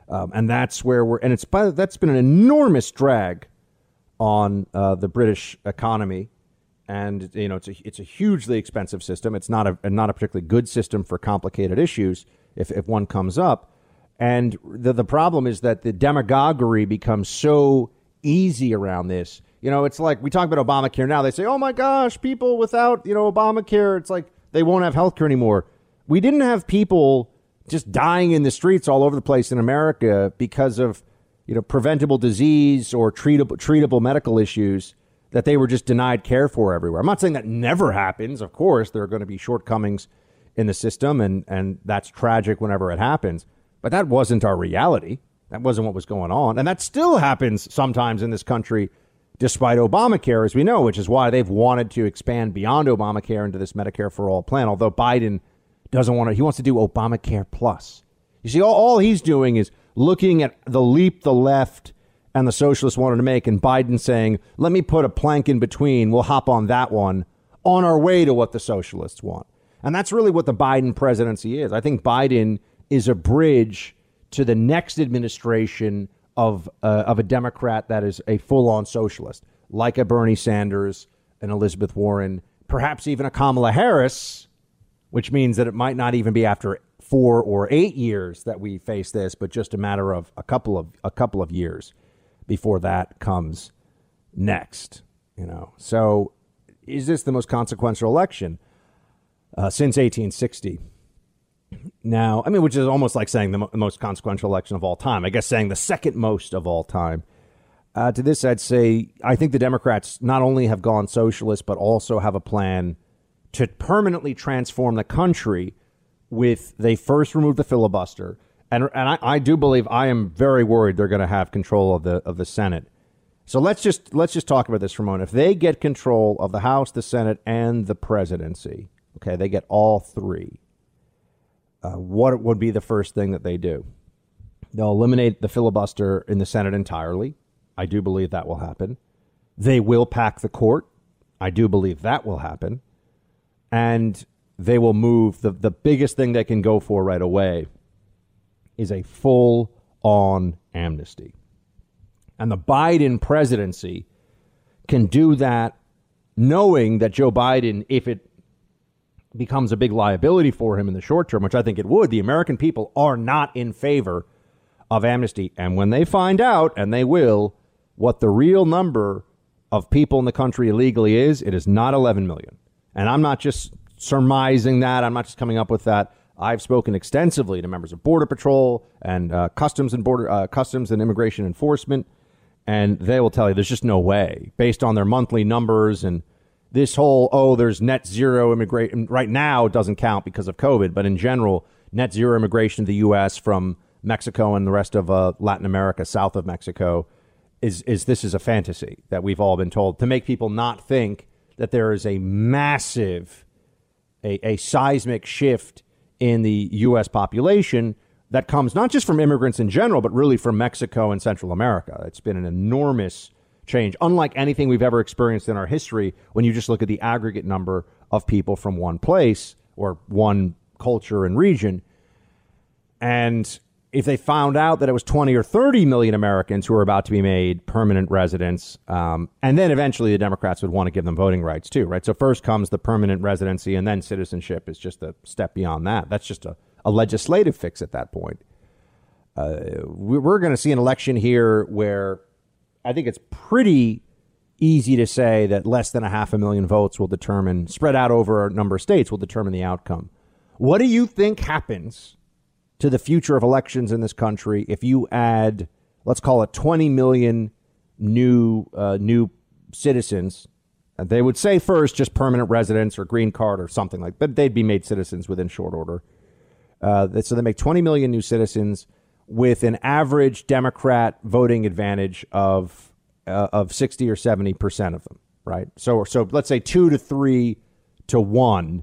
um, and that's where we're. And it's by that's been an enormous drag on uh, the British economy, and you know it's a it's a hugely expensive system. It's not a not a particularly good system for complicated issues if if one comes up. And the the problem is that the demagoguery becomes so easy around this. You know, it's like we talk about Obamacare now. They say, "Oh my gosh, people without you know Obamacare, it's like they won't have health care anymore." We didn't have people just dying in the streets all over the place in America because of you know, preventable disease or treatable treatable medical issues that they were just denied care for everywhere. I'm not saying that never happens. Of course, there are going to be shortcomings in the system, and and that's tragic whenever it happens. But that wasn't our reality. That wasn't what was going on, and that still happens sometimes in this country, despite Obamacare, as we know, which is why they've wanted to expand beyond Obamacare into this Medicare for all plan. Although Biden doesn't want to, he wants to do Obamacare plus. You see, all, all he's doing is looking at the leap the left and the socialists wanted to make, and Biden saying, let me put a plank in between. We'll hop on that one on our way to what the socialists want. And that's really what the Biden presidency is. I think Biden is a bridge to the next administration of, uh, of a Democrat that is a full on socialist, like a Bernie Sanders, an Elizabeth Warren, perhaps even a Kamala Harris, which means that it might not even be after four or eight years that we face this, but just a matter of a couple of a couple of years before that comes next. You know, so is this the most consequential election uh, since 1860? Now, I mean, which is almost like saying the mo- most consequential election of all time. I guess saying the second most of all time. Uh, to this, I'd say I think the Democrats not only have gone socialist, but also have a plan to permanently transform the country with they first removed the filibuster, and and I, I do believe I am very worried they're going to have control of the of the Senate. So let's just let's just talk about this for a moment. If they get control of the House, the Senate, and the presidency, okay, they get all three. Uh, what would be the first thing that they do? They'll eliminate the filibuster in the Senate entirely. I do believe that will happen. They will pack the court. I do believe that will happen. And they will move. The, the biggest thing they can go for right away is a full on amnesty. And the Biden presidency can do that knowing that Joe Biden, if it becomes a big liability for him in the short term, which I think it would, the American people are not in favor of amnesty. And when they find out, and they will, what the real number of people in the country illegally is, it is not 11 million. And I'm not just surmising that. I'm not just coming up with that. I've spoken extensively to members of Border Patrol and uh, Customs and Border uh, Customs and Immigration Enforcement, and they will tell you there's just no way, based on their monthly numbers and this whole oh there's net zero immigration right now doesn't count because of COVID, but in general net zero immigration to the U.S. from Mexico and the rest of uh, Latin America south of Mexico is is this is a fantasy that we've all been told to make people not think that there is a massive a, a seismic shift in the U.S. population that comes not just from immigrants in general, but really from Mexico and Central America. It's been an enormous change, unlike anything we've ever experienced in our history when you just look at the aggregate number of people from one place or one culture and region. And if they found out that it was 20 or 30 million Americans who were about to be made permanent residents, um, and then eventually the Democrats would want to give them voting rights too, right? So first comes the permanent residency, and then citizenship is just a step beyond that. That's just a, a legislative fix at that point. Uh, we- we're going to see an election here where I think it's pretty easy to say that less than a half a million votes will determine, spread out over a number of states, will determine the outcome. What do you think happens to the future of elections in this country if you add, let's call it 20 million new uh, new citizens? And they would say first just permanent residents or green card or something like, but they'd be made citizens within short order. Uh, so they make 20 million new citizens with an average Democrat voting advantage of uh, of 60 or 70 percent of them, right? So so let's say two to three to one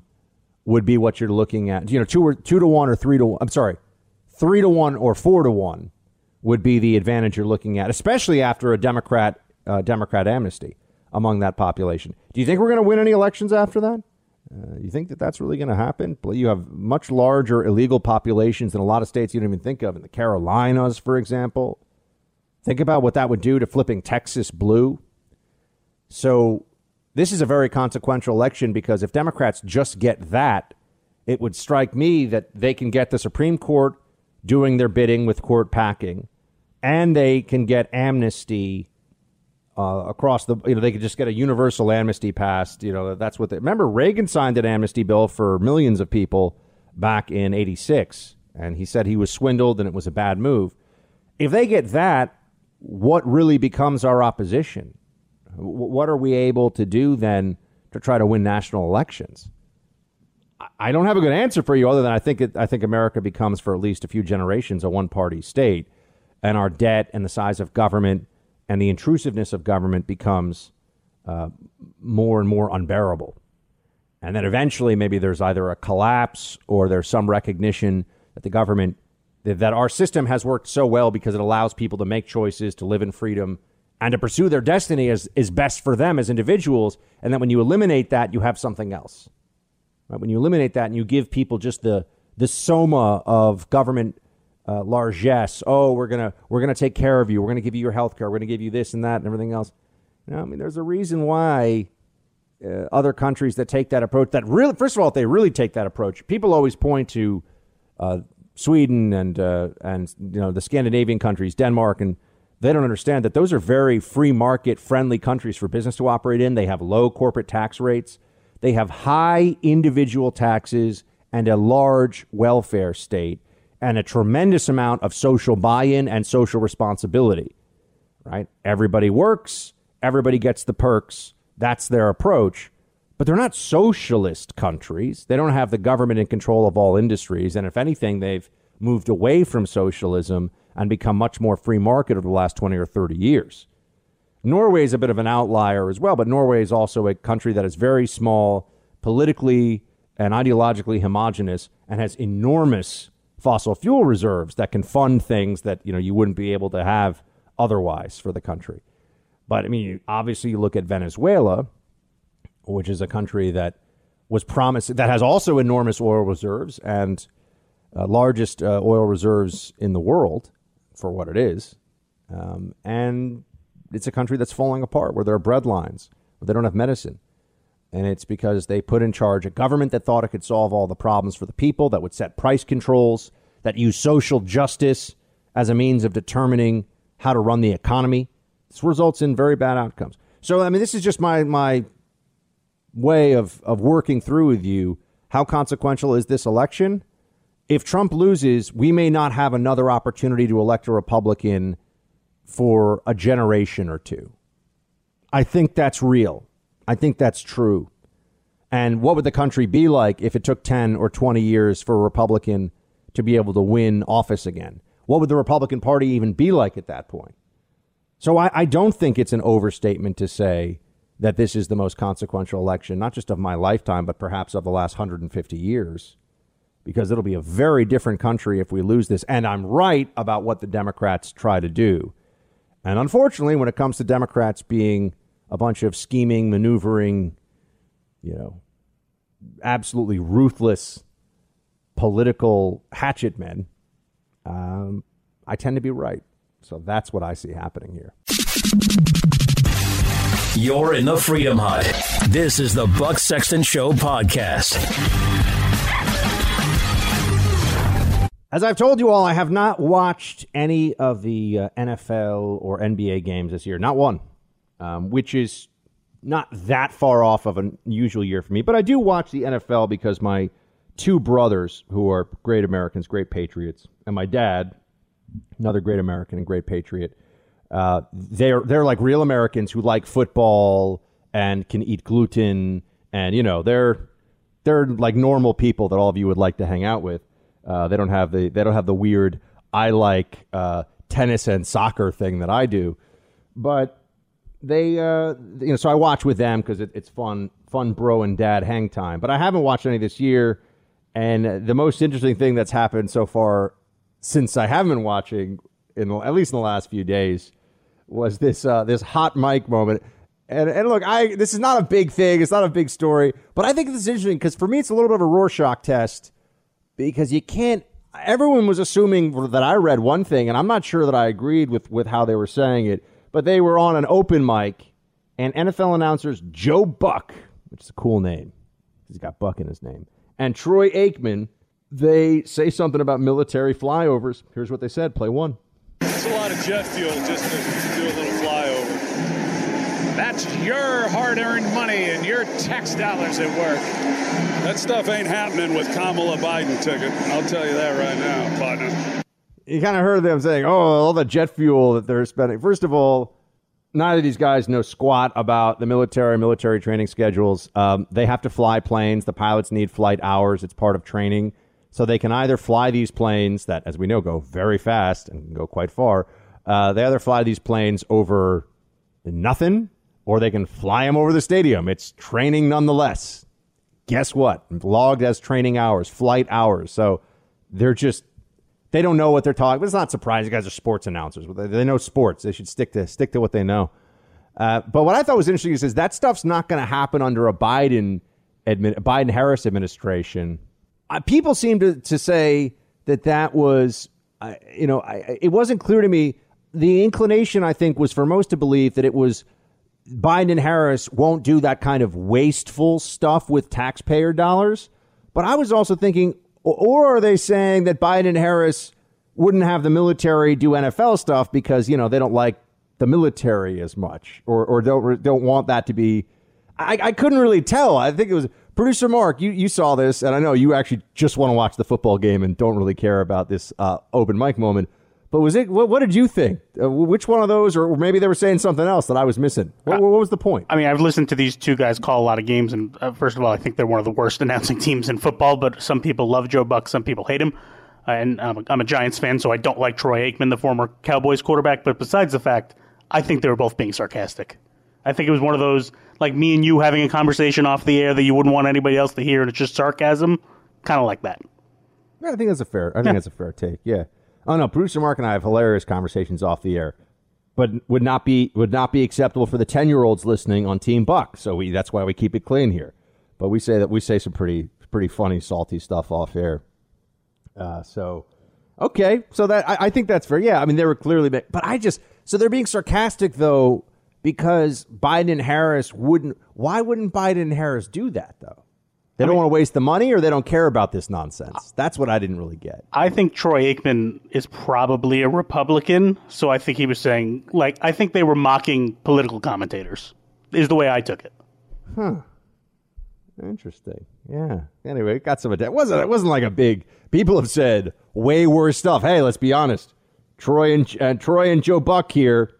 would be what you're looking at. You know, two or two to one or three to one. I'm sorry, three to one or four to one would be the advantage you're looking at, especially after a Democrat uh, Democrat amnesty among that population. Do you think we're going to win any elections after that? Uh, you think that that's really going to happen? You have much larger illegal populations in a lot of states you don't even think of. In the Carolinas, for example, think about what that would do to flipping Texas blue. So this is a very consequential election because if Democrats just get that, it would strike me that they can get the Supreme Court doing their bidding with court packing, and they can get amnesty uh, across the. You know, they could just get a universal amnesty passed. You know, that's what. They, remember, Reagan signed an amnesty bill for millions of people back in '86, and he said he was swindled and it was a bad move. If they get that, what really becomes our opposition? what are we able to do then to try to win national elections? I don't have a good answer for you other than I think it, I think America becomes for at least a few generations a one party state and our debt and the size of government and the intrusiveness of government becomes uh, more and more unbearable. And then eventually maybe there's either a collapse or there's some recognition that the government that, that our system has worked so well because it allows people to make choices, to live in freedom, and to pursue their destiny as is best for them as individuals. And that when you eliminate that, you have something else. Right? When you eliminate that and you give people just the the soma of government uh, largesse, oh, we're gonna we're gonna take care of you, we're gonna give you your health care, we're gonna give you this and that and everything else. Know, I mean, there's a reason why uh, other countries that take that approach, that really, first of all, if they really take that approach, people always point to uh, Sweden and uh, and you know the Scandinavian countries, Denmark and they don't understand that those are very free market friendly countries for business to operate in. They have low corporate tax rates. They have high individual taxes and a large welfare state and a tremendous amount of social buy-in and social responsibility. Right? Everybody works, everybody gets the perks. That's their approach. But they're not socialist countries. They don't have the government in control of all industries and if anything they've moved away from socialism and become much more free market over the last 20 or 30 years. Norway is a bit of an outlier as well, but Norway is also a country that is very small, politically and ideologically homogenous, and has enormous fossil fuel reserves that can fund things that you know you wouldn't be able to have otherwise for the country. But I mean, obviously, you look at Venezuela, which is a country that was promised that has also enormous oil reserves and uh, largest uh, oil reserves in the world for what it is. Um, and it's a country that's falling apart where there are bread lines, where they don't have medicine. And it's because they put in charge a government that thought it could solve all the problems for the people, that would set price controls, that use social justice as a means of determining how to run the economy. This results in very bad outcomes. So, I mean, this is just my, my way of, of working through with you how consequential is this election? if Trump loses, we may not have another opportunity to elect a Republican for a generation or two. I think that's real. I think that's true. And what would the country be like if it took 10 or 20 years for a Republican to be able to win office again? What would the Republican Party even be like at that point? So I, I don't think it's an overstatement to say that this is the most consequential election, not just of my lifetime, but perhaps of the last 150 years because it'll be a very different country if we lose this. And I'm right about what the Democrats try to do. And unfortunately, when it comes to Democrats being a bunch of scheming, maneuvering, you know, absolutely ruthless political hatchet men, um, I tend to be right. So that's what I see happening here. You're in the Freedom Hut. This is the Buck Sexton Show podcast. As I've told you all, I have not watched any of the uh, NFL or NBA games this year. Not one, um, which is not that far off of an usual year for me. But I do watch the NFL because my two brothers, who are great Americans, great patriots, and my dad, another great American and great patriot, uh, they're they're like real Americans who like football and can eat gluten, and you know they're they're like normal people that all of you would like to hang out with. Uh, they don't have the they don't have the weird I like uh, tennis and soccer thing that I do, but they uh, you know so I watch with them because it, it's fun fun bro and dad hang time. But I haven't watched any this year, and the most interesting thing that's happened so far since I haven't been watching in at least in the last few days was this uh, this hot mic moment. And, and look, I this is not a big thing. It's not a big story, but I think this is interesting because for me, it's a little bit of a Rorschach test because you can't. Everyone was assuming that I read one thing, and I'm not sure that I agreed with with how they were saying it. But they were on an open mic, and NFL announcers Joe Buck, which is a cool name, he's got Buck in his name, and Troy Aikman, they say something about military flyovers. Here's what they said. Play one. It's a lot of jet fuel just to do a little flyover. That's your hard-earned money and your tax dollars at work. That stuff ain't happening with Kamala Biden ticket. I'll tell you that right now, partner. You kind of heard them saying, "Oh, all the jet fuel that they're spending." First of all, neither of these guys know squat about the military, military training schedules. Um, they have to fly planes. The pilots need flight hours. It's part of training. So they can either fly these planes that, as we know, go very fast and go quite far. Uh, they either fly these planes over nothing, or they can fly them over the stadium. It's training nonetheless. Guess what? Logged as training hours, flight hours. So they're just they don't know what they're talking. But it's not surprising. You guys are sports announcers. They, know sports. They should stick to stick to what they know. Uh, but what I thought was interesting is, is that stuff's not going to happen under a Biden admin, Biden Harris administration. Uh, people seem to, to say that that was, uh, you know, I, it wasn't clear to me. The inclination, I think, was for most to believe that it was Biden and Harris won't do that kind of wasteful stuff with taxpayer dollars. But I was also thinking, or are they saying that Biden and Harris wouldn't have the military do NFL stuff because, you know, they don't like the military as much or, or don't, don't want that to be. I, I couldn't really tell. I think it was producer Mark. You, you saw this, and I know you actually just want to watch the football game and don't really care about this uh, open mic moment. But was it? What, what did you think? Uh, which one of those, or maybe they were saying something else that I was missing? What, what was the point? I mean, I've listened to these two guys call a lot of games, and uh, first of all, I think they're one of the worst [laughs] announcing teams in football. But some people love Joe Buck, some people hate him. Uh, and I'm a, I'm a Giants fan, so I don't like Troy Aikman, the former Cowboys quarterback. But besides the fact, I think they were both being sarcastic. I think it was one of those like me and you having a conversation off the air that you wouldn't want anybody else to hear, and it's just sarcasm, kind of like that. Yeah, I think that's a fair. I think that's a fair take. Yeah. Oh no, producer Mark and I have hilarious conversations off the air, but would not be would not be acceptable for the ten year olds listening on Team Buck. So we that's why we keep it clean here. But we say that we say some pretty pretty funny salty stuff off air. Uh, so okay, so that I, I think that's fair. Yeah, I mean they were clearly, but I just so they're being sarcastic though because Biden and Harris wouldn't. Why wouldn't Biden and Harris do that though? They don't want to waste the money, or they don't care about this nonsense. That's what I didn't really get. I think Troy Aikman is probably a Republican, so I think he was saying, like, I think they were mocking political commentators. Is the way I took it. Huh. Interesting. Yeah. Anyway, it got some attention. It wasn't. It wasn't like a big. People have said way worse stuff. Hey, let's be honest. Troy and uh, Troy and Joe Buck here.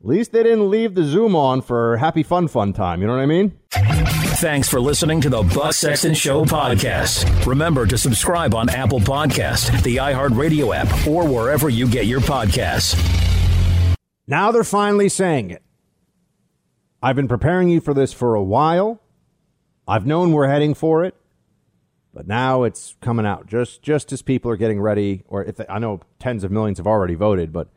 At least they didn't leave the Zoom on for happy fun fun time. You know what I mean? Thanks for listening to the Buck Sexton Show podcast. Remember to subscribe on Apple Podcast, the iHeartRadio app, or wherever you get your podcasts. Now they're finally saying it. I've been preparing you for this for a while. I've known we're heading for it, but now it's coming out just just as people are getting ready. Or if they, I know tens of millions have already voted, but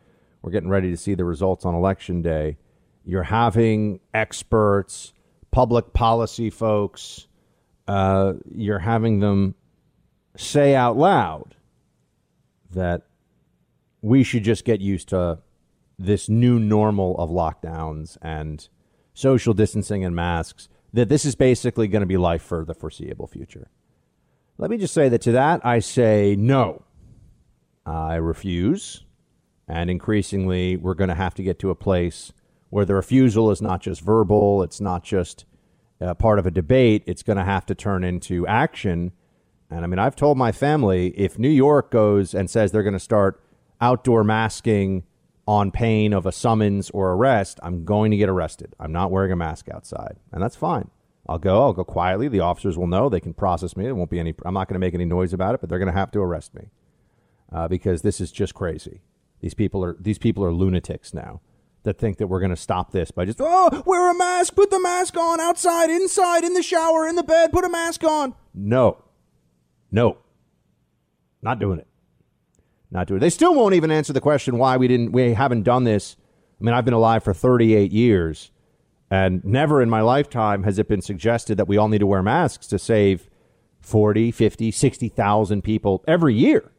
we're getting ready to see the results on election day. You're having experts public policy folks, uh, you're having them say out loud that we should just get used to this new normal of lockdowns and social distancing and masks, that this is basically going to be life for the foreseeable future. Let me just say that to that, I say no. I refuse. And increasingly, we're going to have to get to a place where the refusal is not just verbal, it's not just uh, part of a debate, it's going to have to turn into action. And I mean, I've told my family if New York goes and says they're going to start outdoor masking on pain of a summons or arrest, I'm going to get arrested. I'm not wearing a mask outside, and that's fine. I'll go. I'll go quietly. The officers will know. They can process me. There won't be any. I'm not going to make any noise about it, but they're going to have to arrest me uh, because this is just crazy. These people are these people are lunatics now that think that we're going to stop this by just oh wear a mask, put the mask on outside, inside, in the shower, in the bed, put a mask on. No, no, not doing it. Not doing it. They still won't even answer the question why we didn't we haven't done this. I mean, I've been alive for 38 years, and never in my lifetime has it been suggested that we all need to wear masks to save 40, 50, 60,000 people every year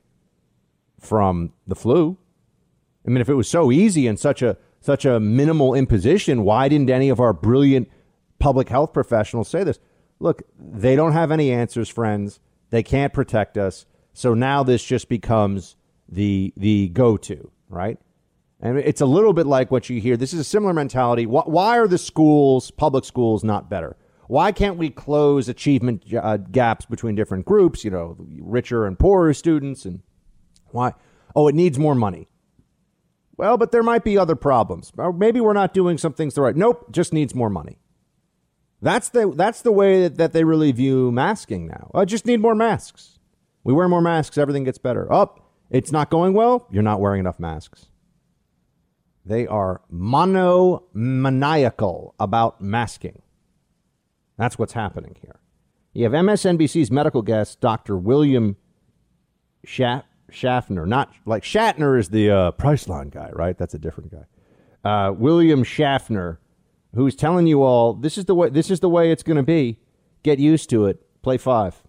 from the flu. I mean, if it was so easy and such a such a minimal imposition, why didn't any of our brilliant public health professionals say this? Look, they don't have any answers, friends. They can't protect us. So now this just becomes the the go to, right? And it's a little bit like what you hear. This is a similar mentality. Why are the schools, public schools, not better? Why can't we close achievement uh, gaps between different groups? You know, richer and poorer students, and why? Oh, it needs more money. Well, but there might be other problems. Maybe we're not doing some things the right. Nope, just needs more money. That's the that's the way that they really view masking now. I just need more masks. We wear more masks, everything gets better. Up, oh, it's not going well. You're not wearing enough masks. They are monomaniacal about masking. That's what's happening here. You have MSNBC's medical guest, Dr. William Schaff- Schaffner. Not like Shatner is the uh, Priceline guy, right? That's a different guy. Uh, William Schaffner, who's telling you all this is the way this is the way it's going to be. Get used to it. Play five.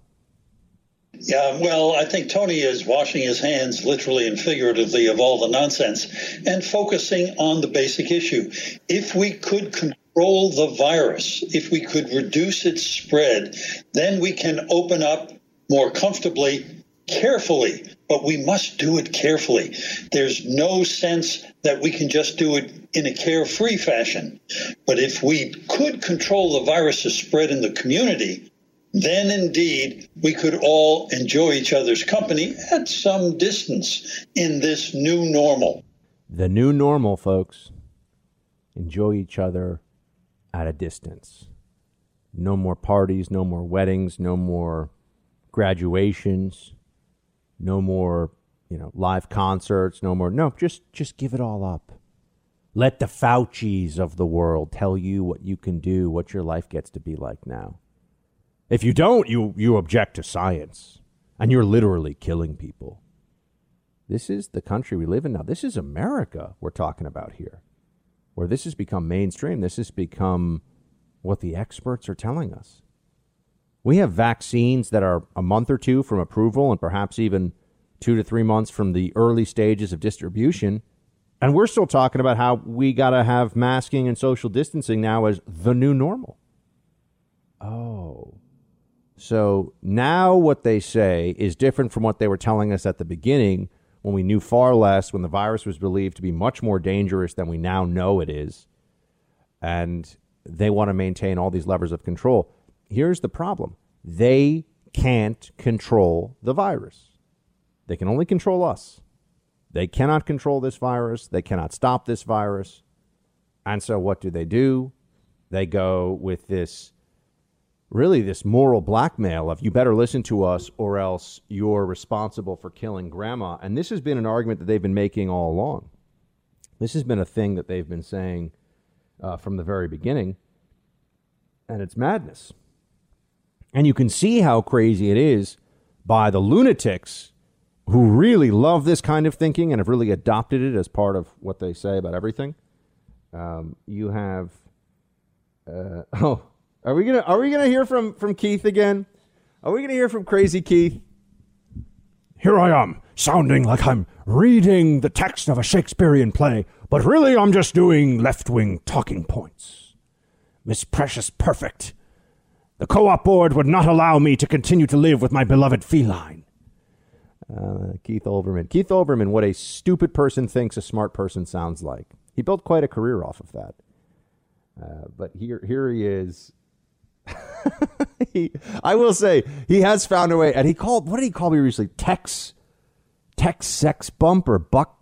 Yeah, well, I think Tony is washing his hands literally and figuratively of all the nonsense and focusing on the basic issue. If we could control the virus, if we could reduce its spread, then we can open up more comfortably, carefully, but we must do it carefully. There's no sense that we can just do it in a carefree fashion. But if we could control the virus's spread in the community, then indeed we could all enjoy each other's company at some distance in this new normal. The new normal, folks. Enjoy each other at a distance. No more parties, no more weddings, no more graduations, no more, you know, live concerts, no more. No, just just give it all up. Let the Faucis of the world tell you what you can do, what your life gets to be like now. If you don't, you, you object to science, and you're literally killing people. This is the country we live in now. This is America we're talking about here, where this has become mainstream. This has become what the experts are telling us. We have vaccines that are a month or two from approval and perhaps even two to three months from the early stages of distribution. And we're still talking about how we got to have masking and social distancing now as the new normal. Oh. So now what they say is different from what they were telling us at the beginning when we knew far less, when the virus was believed to be much more dangerous than we now know it is. And they want to maintain all these levers of control. Here's the problem they can't control the virus, they can only control us. They cannot control this virus, they cannot stop this virus. And so what do they do? They go with this really this moral blackmail of you better listen to us or else you're responsible for killing grandma. And this has been an argument that they've been making all along. This has been a thing that they've been saying uh, from the very beginning. And it's madness. And you can see how crazy it is by the lunatics who really love this kind of thinking and have really adopted it as part of what they say about everything. Um, you have, uh, [laughs] oh, are we gonna Are we gonna hear from from Keith again? Are we gonna hear from Crazy Keith? here I am, sounding like I'm reading the text of a Shakespearean play, but really I'm just doing left wing talking points. Miss Precious Perfect. The co op board would not allow me to continue to live with my beloved feline. Uh, Keith Olbermann. Keith Olbermann, what a stupid person thinks a smart person sounds like. He built quite a career off of that. Uh, but here, here he is. [laughs] he, I will say he has found a way, and he called. What did he call me recently? Tex, Tex sex bump or buck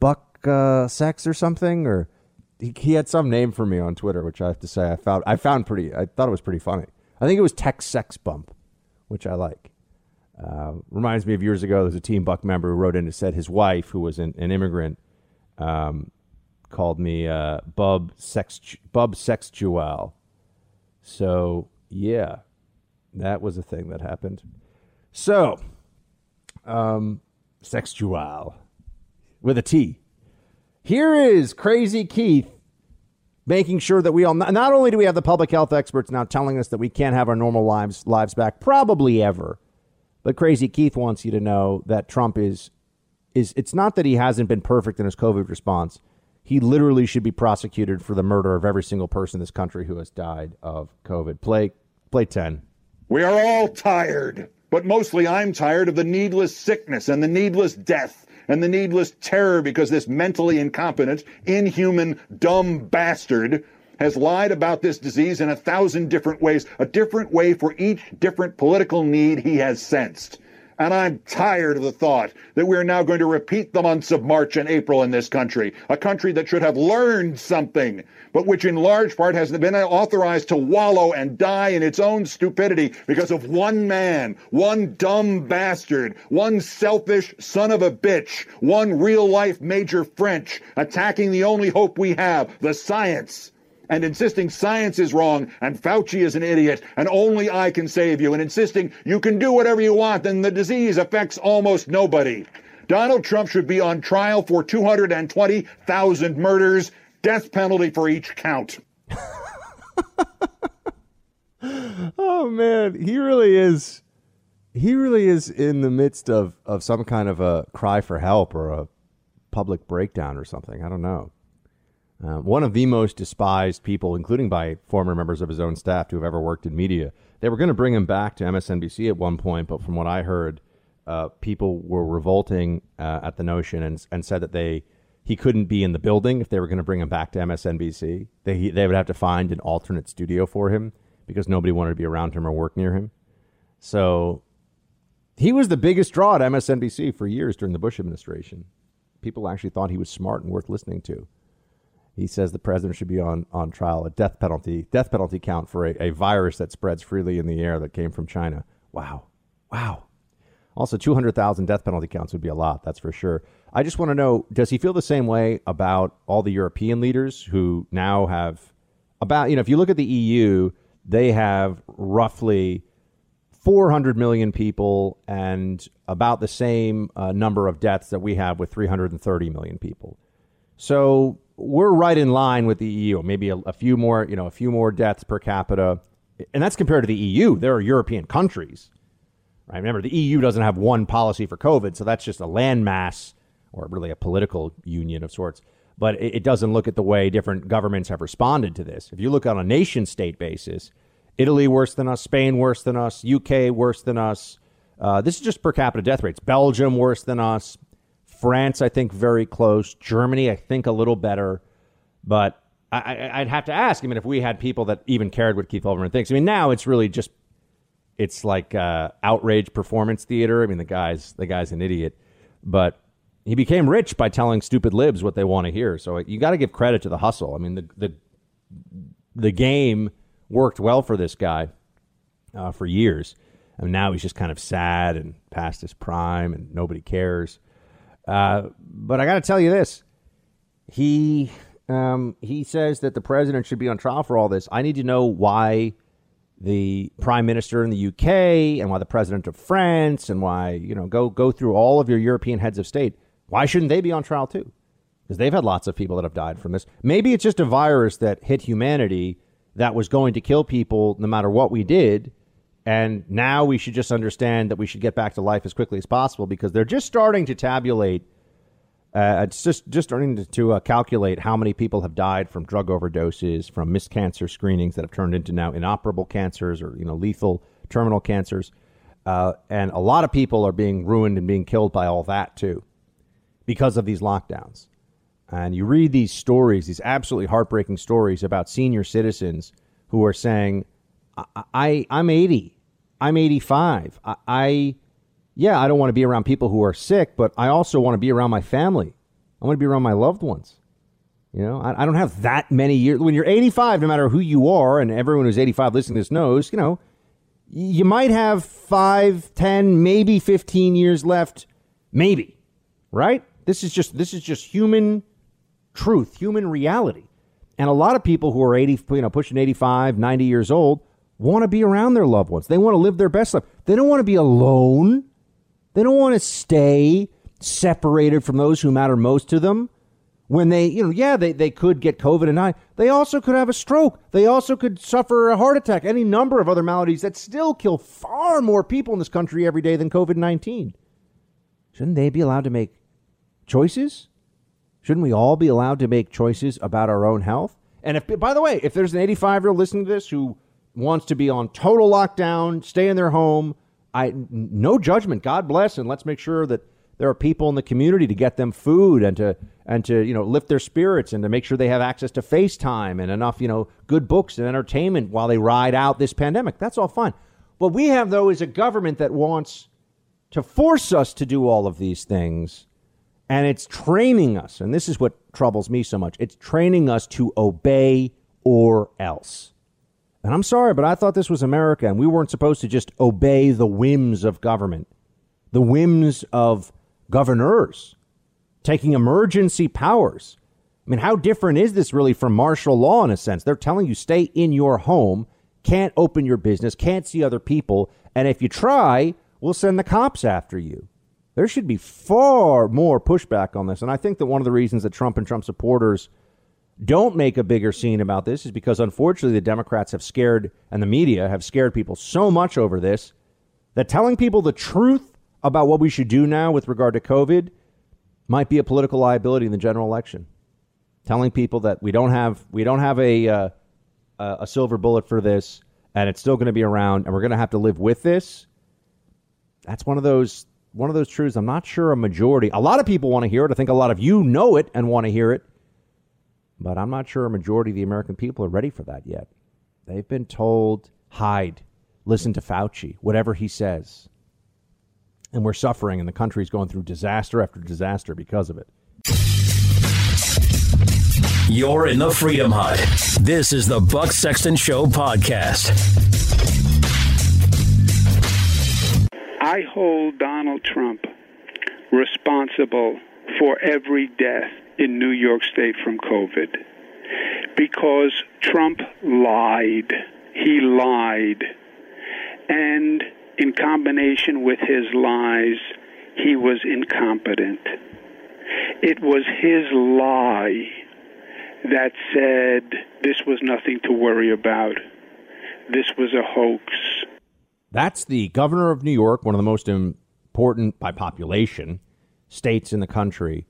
buck uh, sex or something, or he, he had some name for me on Twitter, which I have to say I found I found pretty. I thought it was pretty funny. I think it was Tech sex bump, which I like. Uh, reminds me of years ago. There was a Team Buck member who wrote in and said his wife, who was an, an immigrant, um, called me uh, Bub Sex Bub Sexual. So yeah, that was a thing that happened. So, um, sexual with a T. Here is Crazy Keith making sure that we all not only do we have the public health experts now telling us that we can't have our normal lives lives back probably ever but crazy keith wants you to know that trump is is it's not that he hasn't been perfect in his covid response. He literally should be prosecuted for the murder of every single person in this country who has died of covid. Play play 10 we are all tired but mostly i'm tired of the needless sickness and the needless death and the needless terror because this mentally incompetent, inhuman, dumb bastard has lied about this disease in a thousand different ways, a different way for each different political need he has sensed. And I'm tired of the thought that we're now going to repeat the months of March and April in this country, a country that should have learned something, but which in large part has been authorized to wallow and die in its own stupidity because of one man, one dumb bastard, one selfish son of a bitch, one real life Major French attacking the only hope we have, the science and insisting science is wrong and Fauci is an idiot and only I can save you and insisting you can do whatever you want and the disease affects almost nobody. Donald Trump should be on trial for 220,000 murders, death penalty for each count. [laughs] oh man, he really is he really is in the midst of of some kind of a cry for help or a public breakdown or something. I don't know. Uh, one of the most despised people, including by former members of his own staff to have ever worked in media. They were going to bring him back to MSNBC at one point, but from what I heard, uh, people were revolting uh, at the notion and, and said that they he couldn't be in the building if they were going to bring him back to MSNBC. They he, they would have to find an alternate studio for him because nobody wanted to be around him or work near him. So he was the biggest draw at MSNBC for years during the Bush administration. People actually thought he was smart and worth listening to. He says the president should be on, on trial, a death penalty, death penalty count for a, a virus that spreads freely in the air that came from China. Wow. Wow. Also, 200,000 death penalty counts would be a lot, that's for sure. I just want to know does he feel the same way about all the European leaders who now have about, you know, if you look at the EU, they have roughly 400 million people and about the same uh, number of deaths that we have with 330 million people. So we're right in line with the EU. Maybe a, a, few more, you know, a few more deaths per capita, and that's compared to the EU. There are European countries, right? Remember, the EU doesn't have one policy for COVID, so that's just a landmass or really a political union of sorts. But it, it doesn't look at the way different governments have responded to this. If you look on a nation state basis, Italy worse than us, Spain worse than us, UK worse than us. Uh, this is just per capita death rates. Belgium worse than us, France, I think, very close. Germany, I think, a little better. But I, would have to ask. I mean, if we had people that even cared what Keith Olbermann thinks. I mean, now it's really just it's like uh, outrage performance theater. I mean, the guy's the guy's an idiot, but he became rich by telling stupid libs what they want to hear. So you got to give credit to the hustle. I mean, the the the game worked well for this guy uh, for years, and now he's just kind of sad and past his prime, and nobody cares. Uh, but I got to tell you this: he um, he says that the president should be on trial for all this. I need to know why the prime minister in the UK and why the president of France and why you know go go through all of your European heads of state. Why shouldn't they be on trial too? Because they've had lots of people that have died from this. Maybe it's just a virus that hit humanity that was going to kill people no matter what we did, And now we should just understand that we should get back to life as quickly as possible because they're just starting to tabulate. Uh, it's just just starting to, to uh, calculate how many people have died from drug overdoses, from missed cancer screenings that have turned into now inoperable cancers or you know lethal terminal cancers, uh, and a lot of people are being ruined and being killed by all that too, because of these lockdowns. And you read these stories, these absolutely heartbreaking stories about senior citizens who are saying, I, I I'm 80, I'm 85, I, I yeah, I don't want to be around people who are sick, but I also want to be around my family. I want to be around my loved ones. You know, I, I, don't have that many years. When you're 85, no matter who you are, and everyone who's 85 listening to this knows, you know, you might have five, ten, maybe 15 years left, maybe, right? This is just this is just human truth, human reality. And a lot of people who are 80, you know, pushing 85, 90 years old want to be around their loved ones. They want to live their best life. They don't want to be alone. They don't want to stay separated from those who matter most to them. When they, you know, yeah, they, they could get COVID and die. They also could have a stroke. They also could suffer a heart attack, any number of other maladies that still kill far more people in this country every day than COVID 19. Shouldn't they be allowed to make choices? Shouldn't we all be allowed to make choices about our own health? And if, by the way, if there's an 85 year old listening to this who wants to be on total lockdown, stay in their home, I no judgment. God bless, and let's make sure that there are people in the community to get them food and to and to you know lift their spirits and to make sure they have access to FaceTime and enough you know good books and entertainment while they ride out this pandemic. That's all fine. What we have though is a government that wants to force us to do all of these things and it's training us, and this is what troubles me so much. It's training us to obey or else. And I'm sorry, but I thought this was America, and we weren't supposed to just obey the whims of government, the whims of governors taking emergency powers. I mean, how different is this really from martial law in a sense? They're telling you stay in your home, can't open your business, can't see other people, and if you try, we'll send the cops after you. There should be far more pushback on this. And I think that one of the reasons that Trump and Trump supporters don't make a bigger scene about this is because unfortunately the Democrats have scared and the media have scared people so much over this that telling people the truth about what we should do now with regard to COVID might be a political liability in the general election. Telling people that we don't have we don't have a uh, a silver bullet for this and it's still going to be around and we're going to have to live with this. That's one of those one of those truths I'm not sure a majority, a lot of people want to hear it. I think a lot of you know it and want to hear it. But I'm not sure a majority of the American people are ready for that yet. They've been told, hide, listen to Fauci, whatever he says. And we're suffering, and the country's going through disaster after disaster because of it. You're in the Freedom Hut. This is the Buck Sexton Show podcast. I hold Donald Trump responsible for every death in New York State from COVID because Trump lied. He lied. And in combination with his lies, he was incompetent. It was his lie that said this was nothing to worry about. This was a hoax. That's the governor of New York, one of the most important by population states in the country,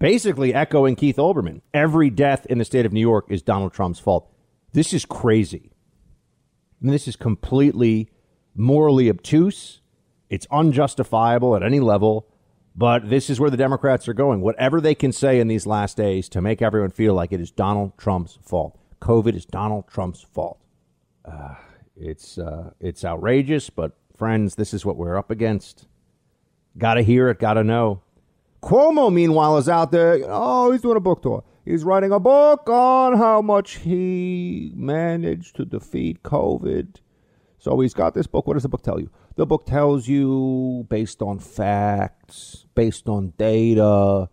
basically echoing Keith Olbermann. Every death in the state of New York is Donald Trump's fault. This is crazy. I mean, this is completely morally obtuse. It's unjustifiable at any level. But this is where the Democrats are going. Whatever they can say in these last days to make everyone feel like it is Donald Trump's fault. COVID is Donald Trump's fault. Uh, it's uh, it's outrageous, but friends, this is what we're up against. Got to hear it, got to know. Cuomo, meanwhile, is out there. Oh, he's doing a book tour. He's writing a book on how much he managed to defeat COVID. So he's got this book. What does the book tell you? The book tells you, based on facts, based on data,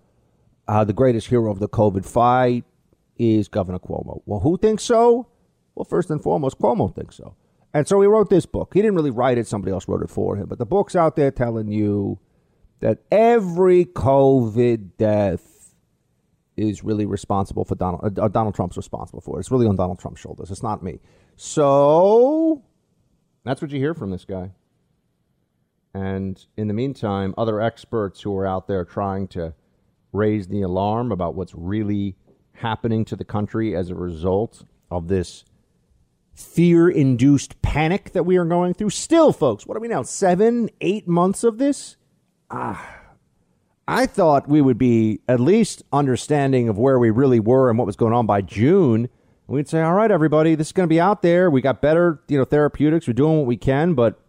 uh, the greatest hero of the COVID fight is Governor Cuomo. Well, who thinks so? Well, first and foremost, Cuomo thinks so. And so he wrote this book. He didn't really write it, somebody else wrote it for him. But the book's out there telling you that every COVID death is really responsible for Donald, uh, Donald Trump's responsible for it. It's really on Donald Trump's shoulders. It's not me. So That's what you hear from this guy. And in the meantime, other experts who are out there trying to raise the alarm about what's really happening to the country as a result of this fear induced panic that we are going through. Still, folks, what are we now? Seven, eight months of this? Ah. I thought we would be at least understanding of where we really were and what was going on by June. We'd say, all right, everybody, this is going to be out there. We got better, you know, therapeutics. We're doing what we can, but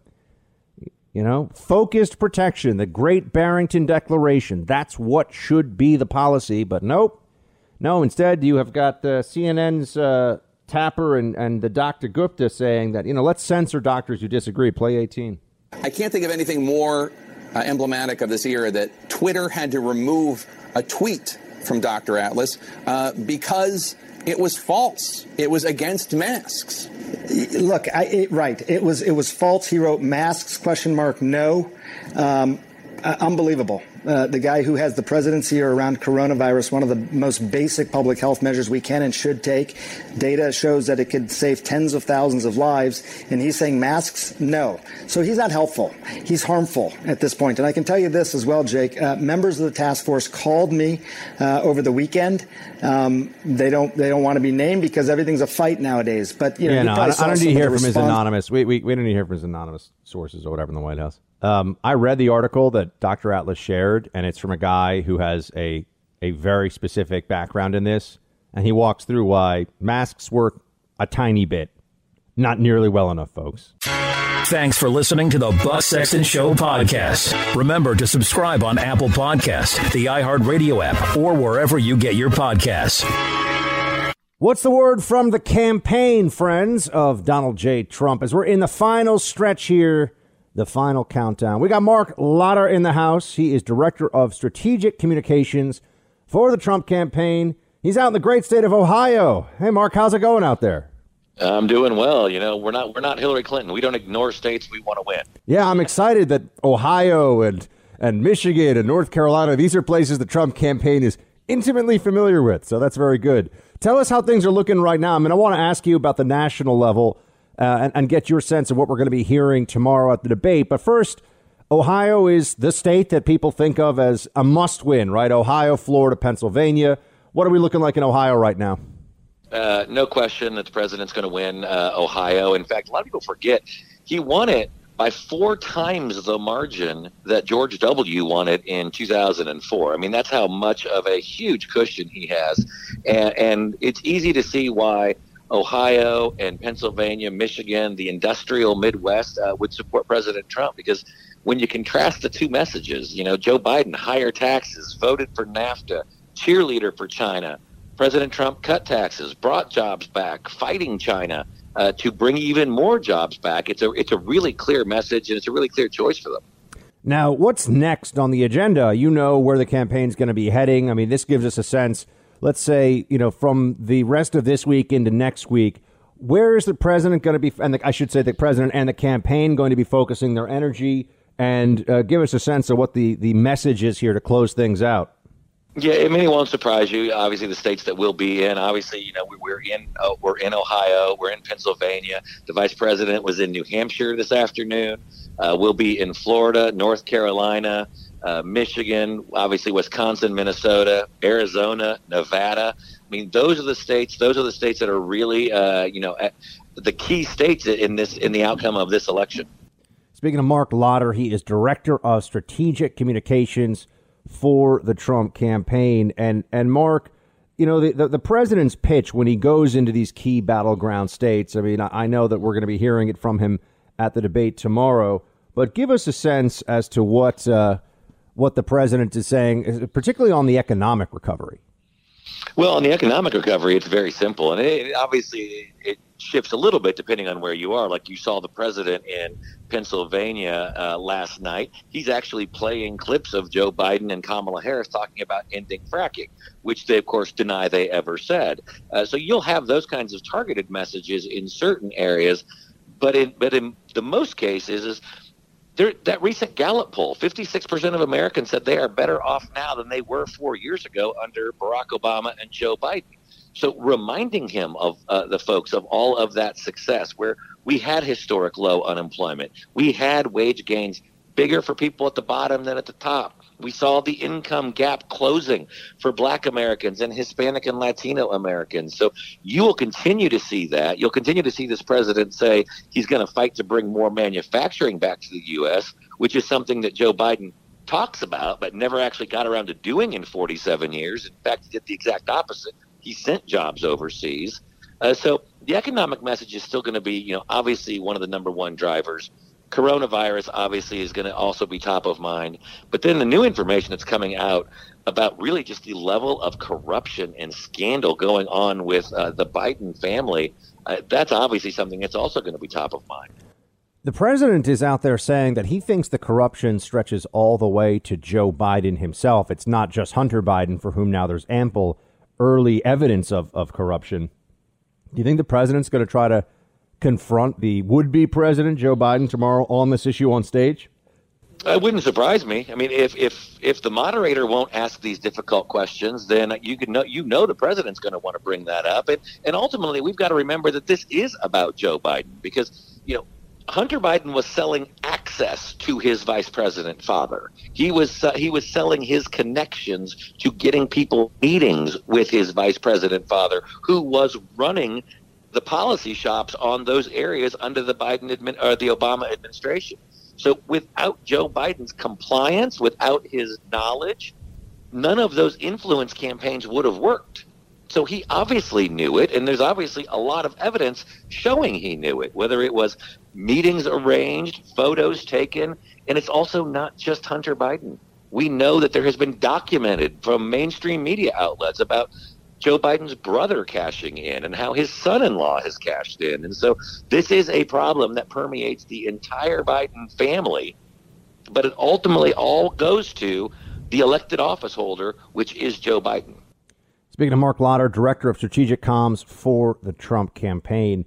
you know, focused protection, the Great Barrington Declaration. That's what should be the policy, but nope. No, instead, you have got uh, CNN's uh, Tapper and, and the Dr. Gupta saying that, you know, let's censor doctors who disagree. Play 18. I can't think of anything more uh, emblematic of this era that Twitter had to remove a tweet from Dr. Atlas uh, because it was false. It was against masks. Look, I, it, right. It was it was false. He wrote masks question mark no. Um, uh, unbelievable. Uh, the guy who has the presidency around coronavirus, one of the most basic public health measures we can and should take. Data shows that it could save tens of thousands of lives, and he's saying masks, no. So he's not helpful. He's harmful at this point. And I can tell you this as well, Jake. Uh, members of the task force called me uh, over the weekend. Um, they don't they don't want to be named because everything's a fight nowadays. But you know, yeah, no, I, I don't need to hear from his anonymous. We, we, we don't need to hear from his anonymous sources or whatever in the White House. Um, I read the article that Dr. Atlas shared, and it's from a guy who has a a very specific background in this, and he walks through why masks work a tiny bit, not nearly well enough, folks. Thanks for listening to the Buck Sexton Show podcast. Remember to subscribe on Apple Podcasts, the iHeartRadio app, or wherever you get your podcasts. What's the word from the campaign, friends, of Donald J. Trump? As we're in the final stretch here, the final countdown. We got Marc Lotter in the house. He is Director of Strategic Communications for the Trump campaign. He's out in the great state of Ohio. Hey, Marc, how's it going out there? I'm doing well. You know, we're not we're not Hillary Clinton. We don't ignore states. We want to win. Yeah, I'm excited that Ohio and and Michigan and North Carolina, these are places the Trump campaign is intimately familiar with. So that's very good. Tell us how things are looking right now. I mean, I want to ask you about the national level uh, and, and get your sense of what we're going to be hearing tomorrow at the debate. But first, Ohio is the state that people think of as a must win, right? Ohio, Florida, Pennsylvania. What are we looking like in Ohio right now? Uh, no question that the president's going to win uh, Ohio. In fact, a lot of people forget he won it by four times the margin that George W. won it in 2004. I mean, that's how much of a huge cushion he has. And, and it's easy to see why Ohio and Pennsylvania, Michigan, the industrial Midwest uh, would support President Trump because when you contrast the two messages, you know, Joe Biden, higher taxes, voted for NAFTA, cheerleader for China. President Trump cut taxes, brought jobs back, fighting China uh, to bring even more jobs back. It's a it's a really clear message, and it's a really clear choice for them. Now, what's next on the agenda? You know where the campaign's going to be heading. I mean, this gives us a sense. Let's say, you know, from the rest of this week into next week, where is the president going to be, and the, I should say the president and the campaign going to be focusing their energy, and uh, give us a sense of what the the message is here to close things out. Yeah, I mean, it won't surprise you. Obviously, the states that we'll be in. Obviously, you know, we, we're in uh, we're in Ohio, we're in Pennsylvania. The vice president was in New Hampshire this afternoon. Uh, we'll be in Florida, North Carolina, uh, Michigan, obviously Wisconsin, Minnesota, Arizona, Nevada. I mean, those are the states. Those are the states that are really, uh, you know, the key states in this in the outcome of this election. Speaking of Marc Lotter, he is director of strategic communications for the Trump campaign. And and Marc, you know, the, the, the president's pitch when he goes into these key battleground states. I mean, I, I know that we're going to be hearing it from him at the debate tomorrow. But give us a sense as to what uh, what the president is saying, particularly on the economic recovery. Well, on the economic recovery, it's very simple, and it, obviously it shifts a little bit depending on where you are. Like you saw the president in Pennsylvania uh, last night. He's actually playing clips of Joe Biden and Kamala Harris talking about ending fracking, which they, of course, deny they ever said. Uh, so you'll have those kinds of targeted messages in certain areas, but in but in the most cases is. There, that recent Gallup poll, 56% of Americans said they are better off now than they were four years ago under Barack Obama and Joe Biden. So reminding him of uh, the folks of all of that success, where we had historic low unemployment, we had wage gains bigger for people at the bottom than at the top. We saw the income gap closing for black Americans and Hispanic and Latino Americans. So you will continue to see that. You'll continue to see this president say he's going to fight to bring more manufacturing back to the U.S., which is something that Joe Biden talks about but never actually got around to doing in 47 years. In fact, he did the exact opposite. He sent jobs overseas. Uh, so the economic message is still going to be, you know, obviously one of the number one drivers coronavirus obviously is going to also be top of mind. But then the new information that's coming out about really just the level of corruption and scandal going on with uh, the Biden family, uh, that's obviously something that's also going to be top of mind. The president is out there saying that he thinks the corruption stretches all the way to Joe Biden himself. It's not just Hunter Biden, for whom now there's ample early evidence of, of corruption. Do you think the president's going to try to confront the would be president, Joe Biden, tomorrow on this issue on stage? It wouldn't surprise me. I mean, if if if the moderator won't ask these difficult questions, then you can know you know the president's going to want to bring that up, and and ultimately we've got to remember that this is about Joe Biden because you know Hunter Biden was selling access to his vice president father. He was uh, he was selling his connections to getting people meetings with his vice president father, who was running the policy shops on those areas under the Biden admin or the Obama administration. So without Joe Biden's compliance, without his knowledge, none of those influence campaigns would have worked. So he obviously knew it, and there's obviously a lot of evidence showing he knew it, whether it was meetings arranged, photos taken, and it's also not just Hunter Biden. We know that there has been documented from mainstream media outlets about Joe Biden's brother cashing in and how his son in law has cashed in. And so this is a problem that permeates the entire Biden family, but it ultimately all goes to the elected office holder, which is Joe Biden. Speaking of Marc Lotter, Director of Strategic Comms for the Trump campaign.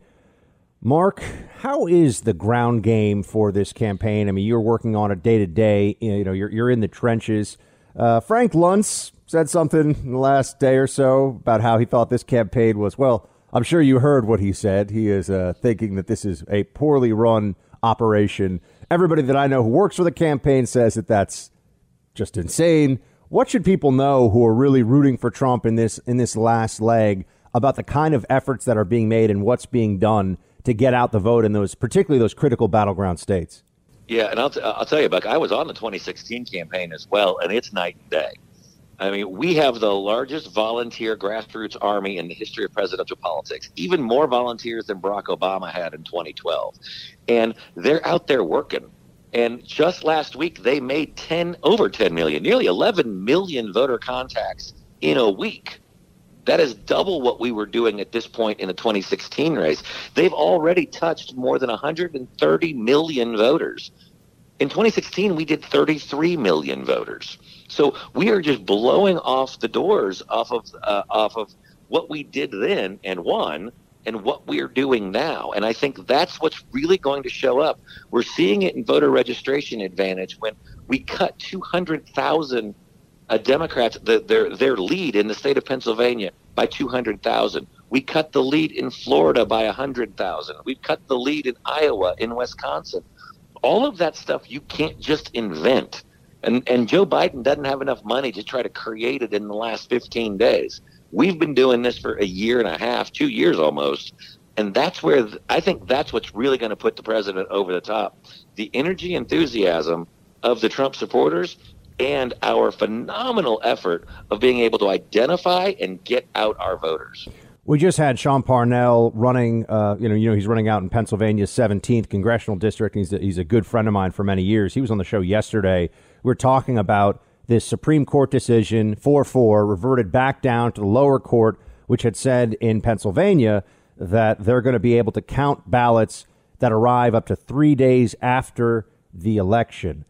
Marc, how is the ground game for this campaign? I mean, you're working on it day to day. You know, you're you're in the trenches. Uh, Frank Luntz said something in the last day or so about how he thought this campaign was, well, I'm sure you heard what he said. He is uh, thinking that this is a poorly run operation. Everybody that I know who works for the campaign says that that's just insane. What should people know who are really rooting for Trump in this in this last leg about the kind of efforts that are being made and what's being done to get out the vote in those, particularly those critical battleground states? Yeah, and I'll, t- I'll tell you, Buck, I was on the 2016 campaign as well, and it's night and day. I mean, we have the largest volunteer grassroots army in the history of presidential politics, even more volunteers than Barack Obama had in 2012. And they're out there working. And just last week, they made 10, over 10 million, nearly 11 million voter contacts in a week. That is double what we were doing at this point in the 2016 race. They've already touched more than 130 million voters. In 2016, we did 33 million voters. So we are just blowing off the doors off of uh, off of what we did then and won and what we are doing now. And I think that's what's really going to show up. We're seeing it in voter registration advantage when we cut 200,000 Democrats the, their their lead in the state of Pennsylvania by 200,000. We cut the lead in Florida by 100,000. We've cut the lead in Iowa, in Wisconsin. All of that stuff you can't just invent. And, and Joe Biden doesn't have enough money to try to create it in the last 15 days. We've been doing this for a year and a half, two years almost. And that's where th- I think that's what's really going to put the president over the top. The energy enthusiasm of the Trump supporters and our phenomenal effort of being able to identify and get out our voters. We just had Sean Parnell running. Uh, you know, you know, he's running out in Pennsylvania's 17th congressional district. He's a, he's a good friend of mine for many years. He was on the show yesterday. We are talking about this Supreme Court decision 4 4 reverted back down to the lower court, which had said in Pennsylvania that they're going to be able to count ballots that arrive up to three days after the election.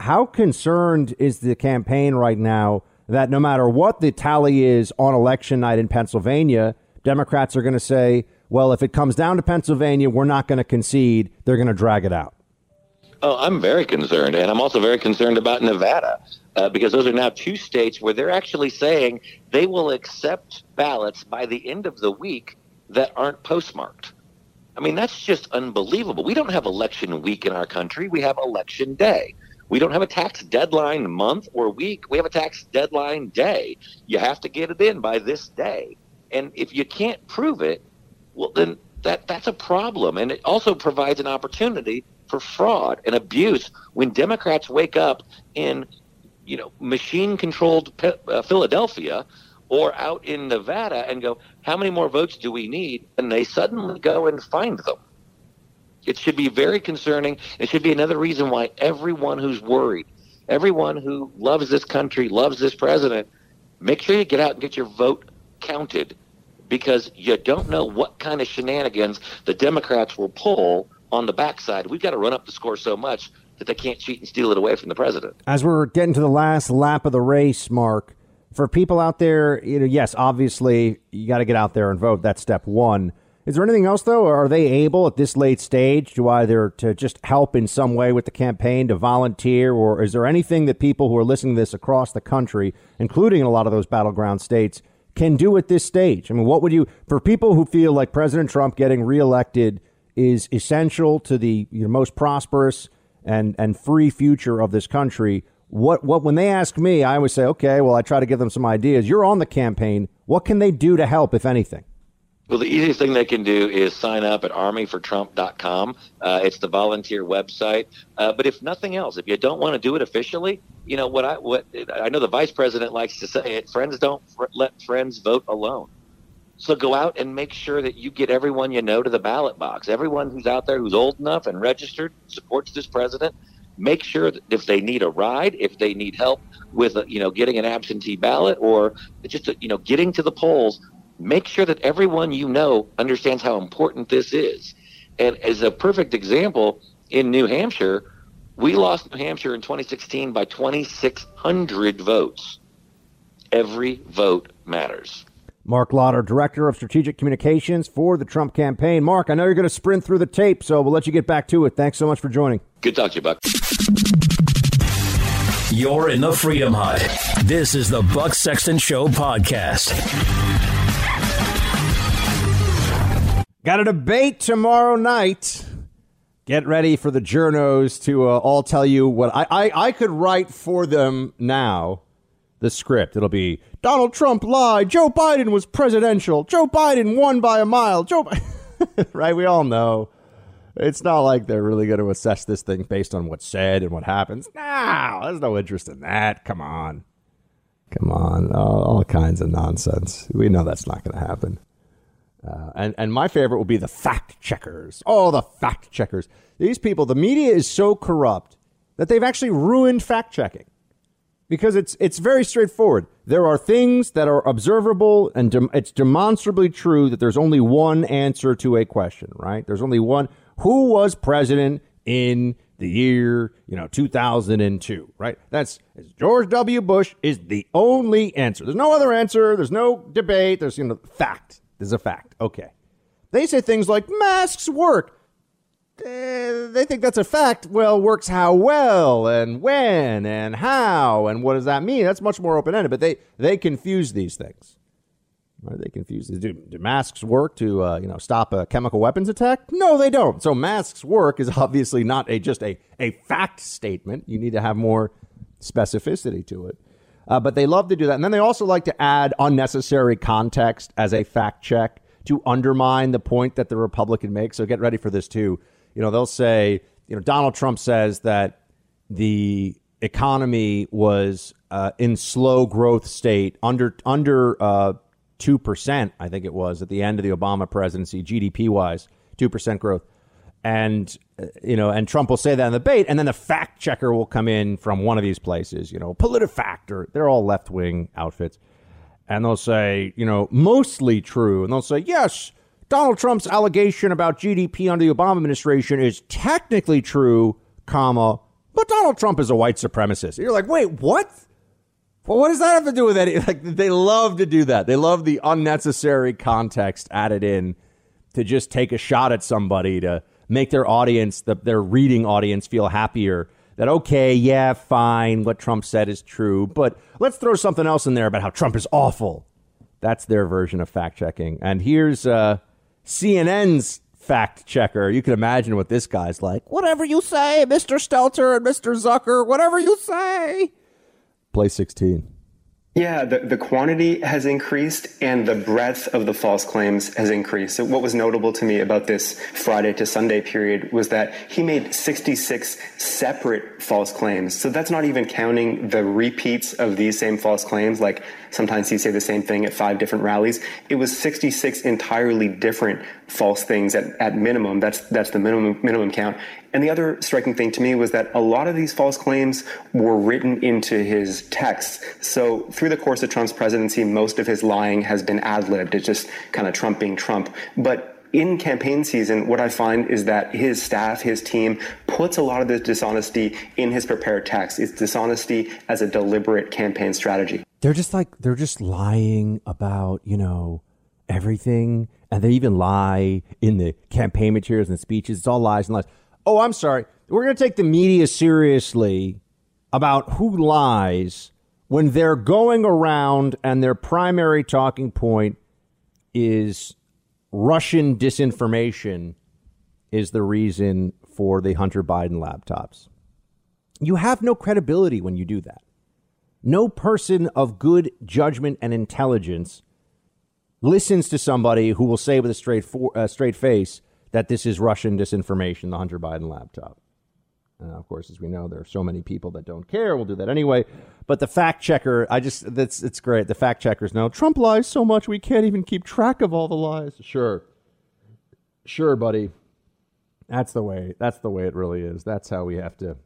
How concerned is the campaign right now that no matter what the tally is on election night in Pennsylvania, Democrats are going to say, well, if it comes down to Pennsylvania, we're not going to concede. They're going to drag it out. Oh, I'm very concerned, and I'm also very concerned about Nevada uh, because those are now two states where they're actually saying they will accept ballots by the end of the week that aren't postmarked. I mean, that's just unbelievable. We don't have election week in our country. We have election day. We don't have a tax deadline month or week. We have a tax deadline day. You have to get it in by this day. And if you can't prove it, well, then that, that's a problem. And it also provides an opportunity for fraud and abuse when Democrats wake up in, you know, machine-controlled uh, Philadelphia or out in Nevada and go, how many more votes do we need? And they suddenly go and find them. It should be very concerning. It should be another reason why everyone who's worried, everyone who loves this country, loves this president, make sure you get out and get your vote counted because you don't know what kind of shenanigans the Democrats will pull on the backside. We've got to run up the score so much that they can't cheat and steal it away from the president. As we're getting to the last lap of the race, Marc, for people out there, you know, yes, obviously you got to get out there and vote. That's step one. Is there anything else though? Or are they able at this late stage to either to just help in some way with the campaign, to volunteer, or is there anything that people who are listening to this across the country, including in a lot of those battleground states, can do at this stage? I mean, what would you for people who feel like President Trump getting reelected is essential to the you know, most prosperous and and free future of this country? What what when they ask me, I always say, okay, well, I try to give them some ideas. You're on the campaign. What can they do to help, if anything? Well, the easiest thing they can do is sign up at armyfortrump.com. Uh, it's the volunteer website. Uh, but if nothing else, if you don't want to do it officially, you know what I what I know the vice president likes to say it. Friends don't fr- let friends vote alone. So go out and make sure that you get everyone you know to the ballot box. Everyone who's out there who's old enough and registered supports this president. Make sure that if they need a ride, if they need help with you know getting an absentee ballot or just you know getting to the polls, make sure that everyone you know understands how important this is. And as a perfect example, in New Hampshire, we lost New Hampshire in 2016 by 2,600 votes. Every vote matters. Marc Lotter, Director of Strategic Communications for the Trump campaign. Marc, I know you're going to sprint through the tape, so we'll let you get back to it. Thanks so much for joining. Good talk to you, Buck. You're in the Freedom Hut. This is the Buck Sexton Show podcast. Got a debate tomorrow night. Get ready for the journos to uh, all tell you what I, I, I could write for them now. The script. It'll be Donald Trump lied. Joe Biden was presidential. Joe Biden won by a mile. Joe, [laughs] right? We all know. It's not like they're really going to assess this thing based on what's said and what happens. No, there's no interest in that. Come on. Come on. All, all kinds of nonsense. We know that's not going to happen. Uh, and, and my favorite will be the fact checkers. Oh, the fact checkers. These people, the media is so corrupt that they've actually ruined fact checking because it's it's very straightforward. There are things that are observable and dem- it's demonstrably true that there's only one answer to a question, right? There's only one. Who was president in the year, you know, 2002, right? That's George W. Bush is the only answer. There's no other answer. There's no debate. There's, you know, fact. There's a fact. Okay. They say things like masks work. Uh, they think that's a fact. Well, works how well and when and how and what does that mean? That's much more open ended. But they they confuse these things. Right? They confuse these. Do, do masks work to uh, you know stop a chemical weapons attack? No, they don't. So masks work is [laughs] obviously not a just a a fact statement. You need to have more specificity to it. Uh, but they love to do that, and then they also like to add unnecessary context as a fact check to undermine the point that the Republican makes. So get ready for this too you know, they'll say, you know, Donald Trump says that the economy was uh, in slow growth state under under uh, two percent. I think it was at the end of the Obama presidency, GDP wise, two percent growth. And uh, you know, and Trump will say that in the debate, and then the fact checker will come in from one of these places, you know, PolitiFact, or they're all left wing outfits, and they'll say, you know, mostly true, and they'll say, yes, Donald Trump's allegation about GDP under the Obama administration is technically true, comma, but Donald Trump is a white supremacist. You're like, wait, what? Well, what does that have to do with any? [laughs] Like, they love to do that. They love the unnecessary context added in to just take a shot at somebody to make their audience, the, their reading audience, feel happier that, okay, yeah, fine, what Trump said is true, but let's throw something else in there about how Trump is awful. That's their version of fact checking. And here's uh, CNN's fact checker. You can imagine what this guy's like. Whatever you say, Mr. Stelter and Mr. Zucker, whatever you say. Play 16. Yeah, the, the quantity has increased and the breadth of the false claims has increased. So, what was notable to me about this Friday to Sunday period was that he made 66 separate false claims. So, that's not even counting the repeats of these same false claims. Like sometimes he'd say the same thing at five different rallies. It was 66 entirely different false things at, at minimum. That's, that's the minimum, minimum count. And the other striking thing to me was that a lot of these false claims were written into his texts. So through the course of Trump's presidency, most of his lying has been ad libbed. It's just kind of Trump being Trump. But in campaign season, what I find is that his staff, his team, puts a lot of this dishonesty in his prepared text. It's dishonesty as a deliberate campaign strategy. They're just like, they're just lying about, you know, everything. And they even lie in the campaign materials and speeches. It's all lies and lies oh, I'm sorry. We're going to take the media seriously about who lies when they're going around and their primary talking point is Russian disinformation is the reason for the Hunter Biden laptops. You have no credibility when you do that. No person of good judgment and intelligence listens to somebody who will say with a straight, for, uh, straight face, that this is Russian disinformation, the Hunter Biden laptop. Uh, of course, as we know, there are so many people that don't care. We'll do that anyway. But the fact checker, I just that's it's great. The fact checkers know Trump lies so much we can't even keep track of all the lies. Sure, sure, buddy. That's the way. That's the way it really is. That's how we have to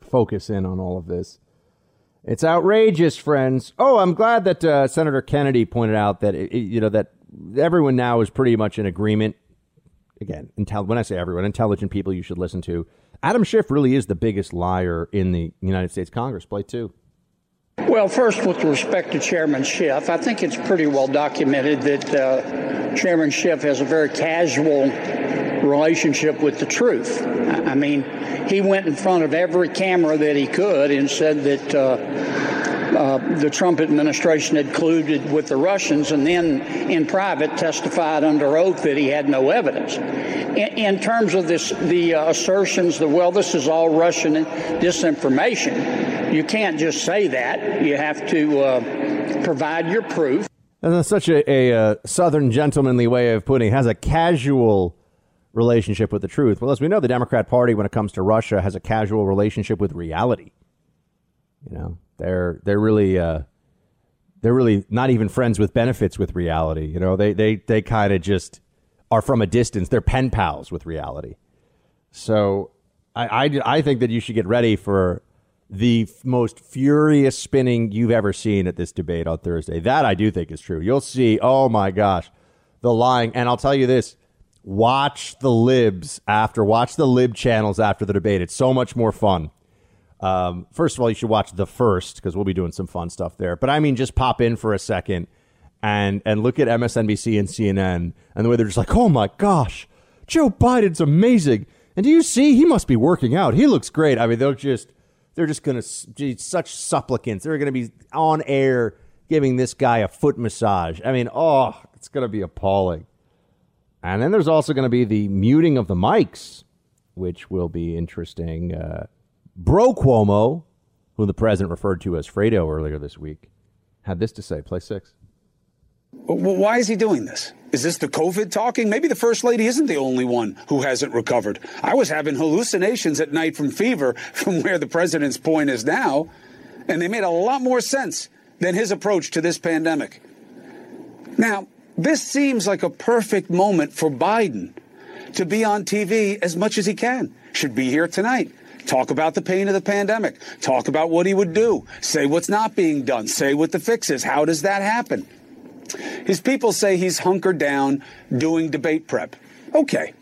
focus in on all of this. It's outrageous, friends. Oh, I'm glad that uh, Senator Kennedy pointed out that it, you know that everyone now is pretty much in agreement again, intel- when I say everyone, intelligent people you should listen to. Adam Schiff really is the biggest liar in the United States Congress. Play two. Well, first, with respect to Chairman Schiff, I think it's pretty well documented that uh, Chairman Schiff has a very casual relationship with the truth. I mean, he went in front of every camera that he could and said that. Uh, uh, the Trump administration had colluded with the Russians, and then in private testified under oath that he had no evidence. In, in terms of this, the uh, assertions that well, this is all Russian disinformation, you can't just say that. You have to uh, provide your proof. And that's such a, a, a, uh, southern gentlemanly way of putting it. has a casual relationship with the truth. Well, as we know, the Democrat Party, when it comes to Russia, has a casual relationship with reality. You know, they're they're really uh, they're really not even friends with benefits with reality. You know, they they they kind of just are from a distance. They're pen pals with reality. So I, I I think that you should get ready for the most furious spinning you've ever seen at this debate on Thursday. That I do think is true. You'll see. Oh my gosh, the lying. And I'll tell you this: watch the libs after. Watch the lib channels after the debate. It's so much more fun um, first of all, you should watch the first because we'll be doing some fun stuff there. But I mean, just pop in for a second and and look at MSNBC and CNN and the way they're just like, oh my gosh, Joe Biden's amazing. And do you see? He must be working out. He looks great. I mean, they're just they're just going to be such supplicants. They're going to be on air giving this guy a foot massage. I mean, oh, it's going to be appalling. And then there's also going to be the muting of the mics, which will be interesting. Uh, Bro Cuomo, whom the president referred to as Fredo earlier this week, had this to say. Play six. Well, why is he doing this? Is this the COVID talking? Maybe the first lady isn't the only one who hasn't recovered. I was having hallucinations at night from fever [laughs] from where the president's point is now, and they made a lot more sense than his approach to this pandemic. Now, this seems like a perfect moment for Biden to be on TV as much as he can. Should be here tonight Talk about the pain of the pandemic. Talk about what he would do. Say what's not being done. Say what the fix is. How does that happen? His people say he's hunkered down doing debate prep. Okay.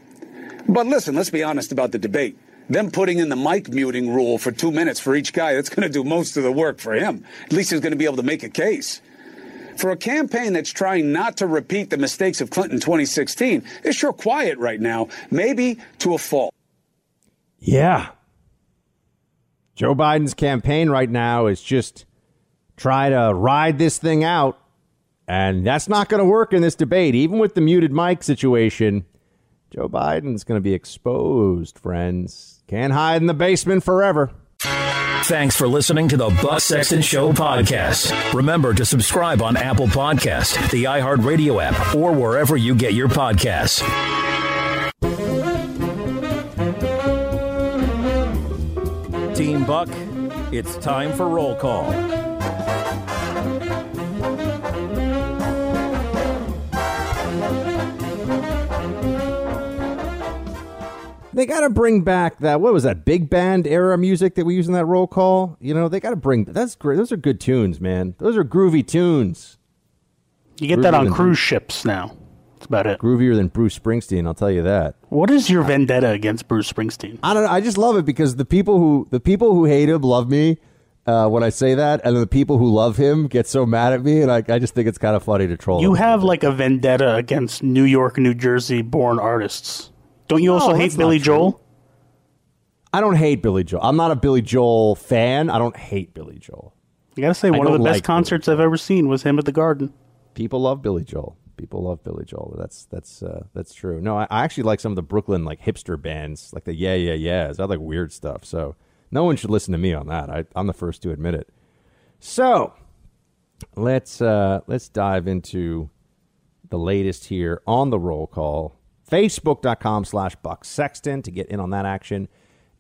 But listen, let's be honest about the debate. Them putting in the mic muting rule for two minutes for each guy, that's going to do most of the work for him. At least he's going to be able to make a case. For a campaign that's trying not to repeat the mistakes of Clinton 2016, it's sure quiet right now, maybe to a fault. Yeah. Joe Biden's campaign right now is just try to ride this thing out. And that's not going to work in this debate. Even with the muted mic situation, Joe Biden's going to be exposed, friends. Can't hide in the basement forever. Thanks for listening to the Buck Sexton Show podcast. Remember to subscribe on Apple Podcast, the iHeartRadio app, or wherever you get your podcasts. Team Buck, it's time for roll call. They got to bring back that what was that big band era music that we use in that roll call? You know, they got to bring that's great. Those are good tunes, man. Those are groovy tunes. You get that on cruise ships now. That's about it. Groovier than Bruce Springsteen, I'll tell you that. What is your vendetta against Bruce Springsteen? I don't know. I just love it because the people who the people who hate him love me uh, when I say that, and then the people who love him get so mad at me, and I, I just think it's kind of funny to troll. You have like a vendetta against New York, New Jersey born artists. Don't you also No, hate that's Billy. Joel? I don't hate Billy Joel. I'm not a Billy Joel fan. I don't hate Billy Joel. I gotta say, I one of the best like concerts I've ever seen was him at the Garden. People love Billy Joel. People love Billy Joel. That's that's uh, that's true. No, I, I actually like some of the Brooklyn like hipster bands, like the Yeah Yeah Yeahs. I like weird stuff. So no one should listen to me on that. I, I'm the first to admit it. So let's uh, let's dive into the latest here on the roll call. Facebook.com slash Buck Sexton to get in on that action.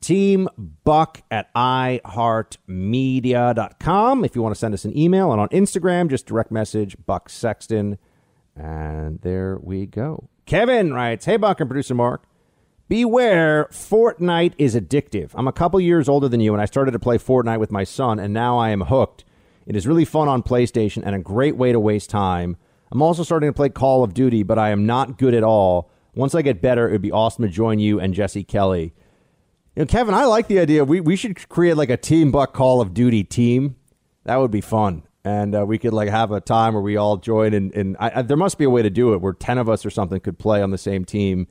Team Buck at iHeartMedia.com if you want to send us an email. And on Instagram, just direct message Buck Sexton. And there we go. Kevin writes Hey, Buck and producer Mark. Beware, Fortnite is addictive. I'm a couple years older than you, and I started to play Fortnite with my son, and now I am hooked. It is really fun on PlayStation and a great way to waste time. I'm also starting to play Call of Duty, but I am not good at all. Once I get better, it would be awesome to join you and Jesse Kelly. You know, Kevin, I like the idea. We we should create like a Team Buck Call of Duty team. That would be fun, and uh, we could like have a time where we all join. And, and I, I, there must be a way to do it where ten of us or something could play on the same team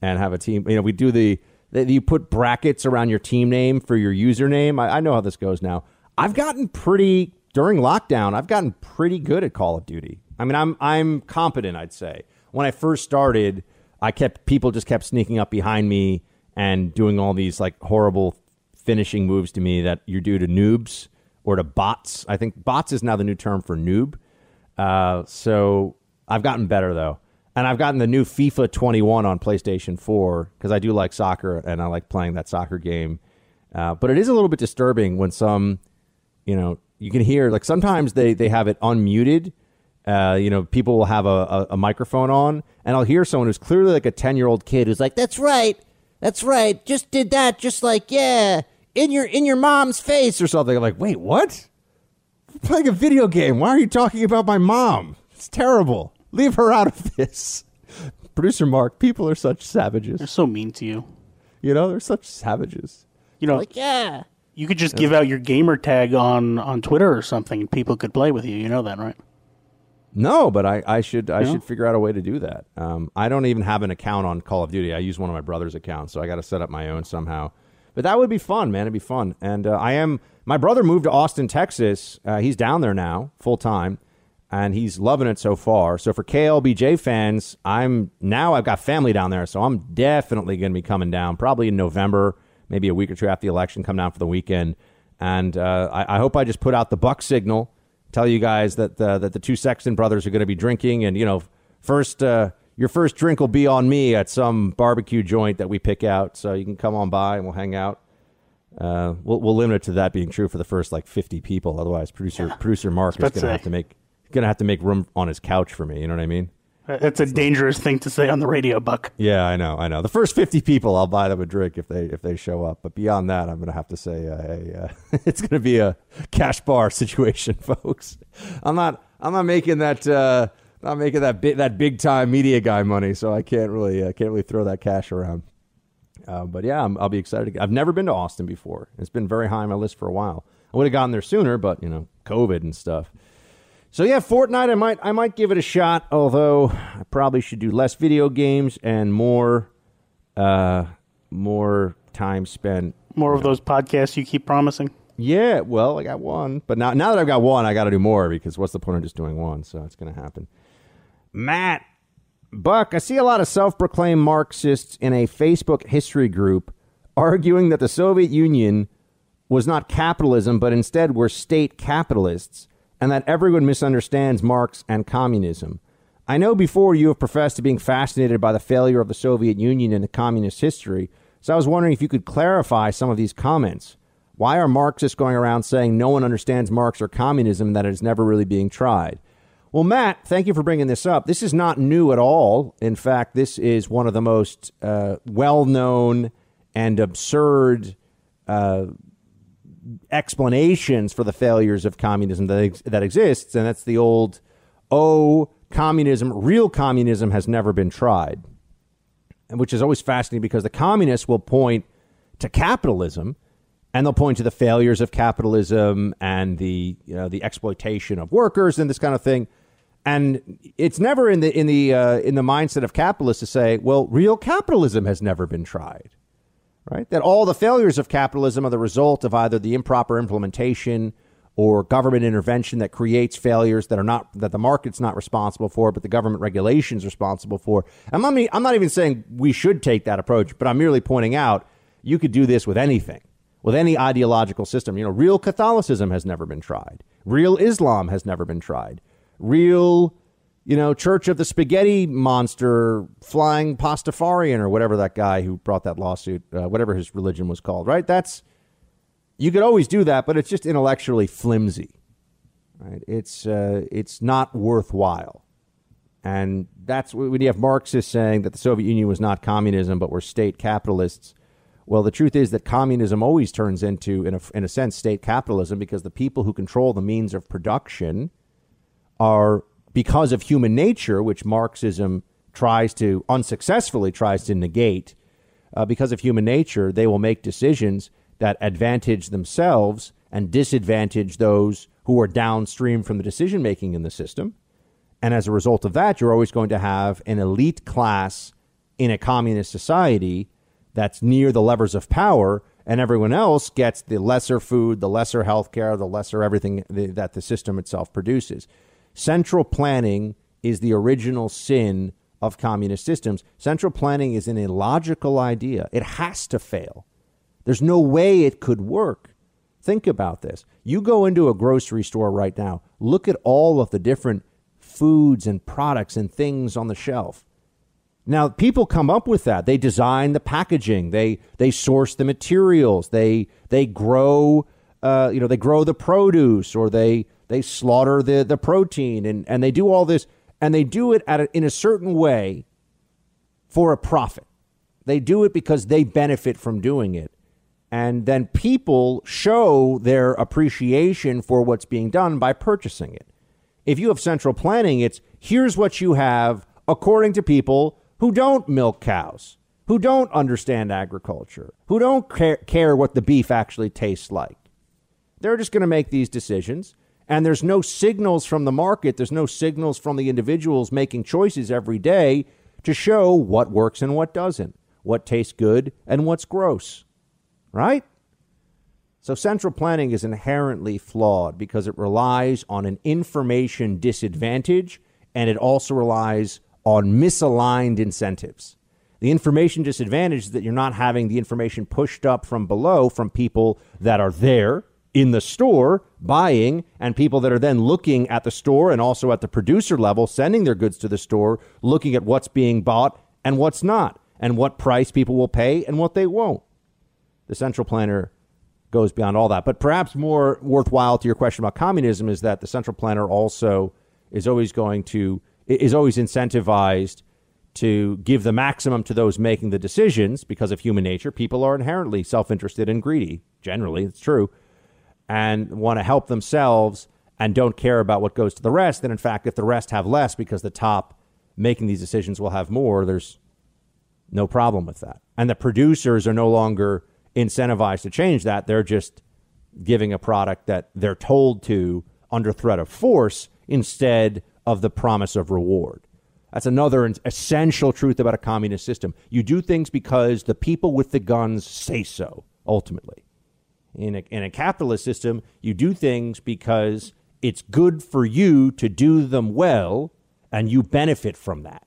and have a team. You know, we do the, the you put brackets around your team name for your username. I, I know how this goes now. I've gotten pretty during lockdown. I've gotten pretty good at Call of Duty. I mean, I'm I'm competent. I'd say when I first started, I kept people just kept sneaking up behind me and doing all these like horrible finishing moves to me that you do to noobs or to bots. I think bots is now the new term for noob. Uh, so I've gotten better though, and I've gotten the new FIFA 21 on PlayStation 4 because I do like soccer and I like playing that soccer game. Uh, but it is a little bit disturbing when some, you know, you can hear like sometimes they they have it unmuted. Uh, you know, people will have a, a, a microphone on, and I'll hear someone who's clearly like a ten year old kid who's like, That's right. That's right. Just did that. Just like yeah, in your in your mom's face or something. I'm like, wait, what? I'm playing a video game. Why are you talking about my mom? It's terrible. Leave her out of this. Producer Mark, people are such savages. They're so mean to you. You know, they're such savages. You know, Like yeah. you could just give out your gamer tag on on Twitter or something, and people could play with you. You know that, right? No, but I, I should I No? should figure out a way to do that. Um, I don't even have an account on Call of Duty. I use one of my brother's accounts, so I got to set up my own somehow. But that would be fun, man. It'd be fun. And uh, I am my brother moved to Austin, Texas. Uh, he's down there now, full time, and he's loving it so far. So for KLBJ fans, I'm now I've got family down there, so I'm definitely going to be coming down, probably in November, maybe a week or two after the election, come down for the weekend. And uh, I, I hope I just put out the buck signal tell you guys that the, that the two Sexton brothers are going to be drinking, and you know, first uh, your first drink will be on me at some barbecue joint that we pick out, so you can come on by and we'll hang out. Uh, we'll we'll limit it to that being true for the first like fifty people. Otherwise, producer producer Mark is going to to have to make going to have to make room on his couch for me. You know what I mean? That's a dangerous thing to say on the radio, Buck. Yeah, I know, I know. The first fifty people, I'll buy them a drink if they if they show up. But beyond that, I'm going to have to say, uh, hey, uh, [laughs] it's going to be a cash bar [laughs] situation, [laughs] folks. I'm not I'm not making that uh, not making that big that big time media guy money, so I can't really uh, can't really throw that cash around. Uh, but yeah, I'm, I'll be excited. I've never been to Austin before. It's been very high on my list for a while. I would have gotten there sooner, but you know, COVID and stuff. So yeah, Fortnite. I might I might give it a shot. Although I probably should do less video games and more, uh, more time spent. More of those podcasts you keep promising. Yeah, well, I got one, but now now that I've got one, I got to do more because what's the point of just doing one? So it's going to happen. Matt Buck, I see a lot of self-proclaimed Marxists in a Facebook history group arguing that the Soviet Union was not capitalism, but instead were state capitalists, and that everyone misunderstands Marx and communism. I know before you have professed to being fascinated by the failure of the Soviet Union in the communist history, so I was wondering if you could clarify some of these comments. Why are Marxists going around saying no one understands Marx or communism, that it is never really being tried? Well, Matt, thank you for bringing this up. This is not new at all. In fact, this is one of the most uh, well known and absurd uh, explanations for the failures of communism that, ex- that exists, and that's the old, oh, communism, real communism has never been tried, which is always fascinating because the communists will point to capitalism and they'll point to the failures of capitalism and the you know, the exploitation of workers and this kind of thing. And it's never in the in the uh, in the mindset of capitalists to say, well, real capitalism has never been tried right? That all the failures of capitalism are the result of either the improper implementation or government intervention that creates failures that are not that the market's not responsible for, but the government regulations responsible for. And I'm not, I'm not even saying we should take that approach, but I'm merely pointing out you could do this with anything, with any ideological system. You know, real Catholicism has never been tried. Real Islam has never been tried. Real you know, Church of the Spaghetti Monster, Flying Pastafarian, or whatever that guy who brought that lawsuit, uh, whatever his religion was called, right? That's you could always do that, but it's just intellectually flimsy, right? It's uh, it's not worthwhile, and that's when you have Marxists saying that the Soviet Union was not communism, but were state capitalists. Well, the truth is that communism always turns into, in a, in a sense, state capitalism because the people who control the means of production are because of human nature, which Marxism tries to unsuccessfully tries to negate, uh, because of human nature, they will make decisions that advantage themselves and disadvantage those who are downstream from the decision making in the system. And as a result of that, you're always going to have an elite class in a communist society that's near the levers of power, and everyone else gets the lesser food, the lesser health care, the lesser everything that the system itself produces. Central planning is the original sin of communist systems. Central planning is an illogical idea. It has to fail. There's no way it could work. Think about this. You go into a grocery store right now, look at all of the different foods and products and things on the shelf. Now, people come up with that. They design the packaging. They they source the materials. They they grow, uh, you know, they grow the produce, or they they slaughter the, the protein and, and they do all this and they do it at a, in a certain way for a profit. They do it because they benefit from doing it. And then people show their appreciation for what's being done by purchasing it. If you have central planning, it's here's what you have according to people who don't milk cows, who don't understand agriculture, who don't care, care what the beef actually tastes like. They're just going to make these decisions and there's no signals from the market, there's no signals from the individuals making choices every day to show what works and what doesn't, what tastes good and what's gross. Right? So central planning is inherently flawed because it relies on an information disadvantage and it also relies on misaligned incentives. The information disadvantage is that you're not having the information pushed up from below from people that are there in the store buying and people that are then looking at the store and also at the producer level sending their goods to the store looking at what's being bought and what's not and what price people will pay and what they won't. The central planner goes beyond all that. But perhaps more worthwhile to your question about communism is that the central planner also is always going to is always incentivized to give the maximum to those making the decisions because of human nature people are inherently self-interested and greedy. Generally it's true and want to help themselves and don't care about what goes to the rest, then in fact, if the rest have less because the top making these decisions will have more, there's no problem with that. And the producers are no longer incentivized to change that. They're just giving a product that they're told to under threat of force instead of the promise of reward. That's another essential truth about a communist system. You do things because the people with the guns say so, ultimately. In a, in a capitalist system, you do things because it's good for you to do them well and you benefit from that.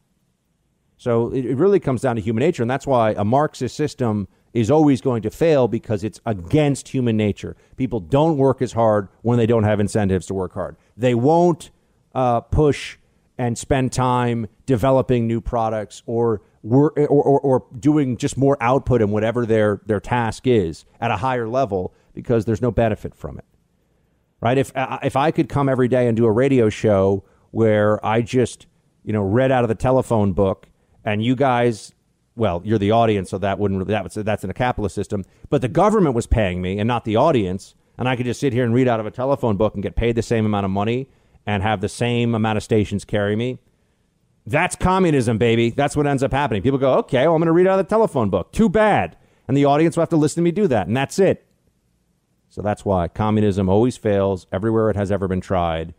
So it, it really comes down to human nature. And that's why a Marxist system is always going to fail because it's against human nature. People don't work as hard when they don't have incentives to work hard. They won't uh, push and spend time developing new products or, or, or, or doing just more output in whatever their, their task is at a higher level because there's no benefit from it. Right? If, uh, if I could come every day and do a radio show where I just, you know, read out of the telephone book and you guys well, you're the audience, so that wouldn't that was, that's in a capitalist system. But the government was paying me, and not the audience, and I could just sit here and read out of a telephone book and get paid the same amount of money and have the same amount of stations carry me. That's communism, baby. That's what ends up happening. People go, okay, well, I'm going to read out of the telephone book. Too bad. And the audience will have to listen to me do that, and that's it. So that's why communism always fails everywhere it has ever been tried.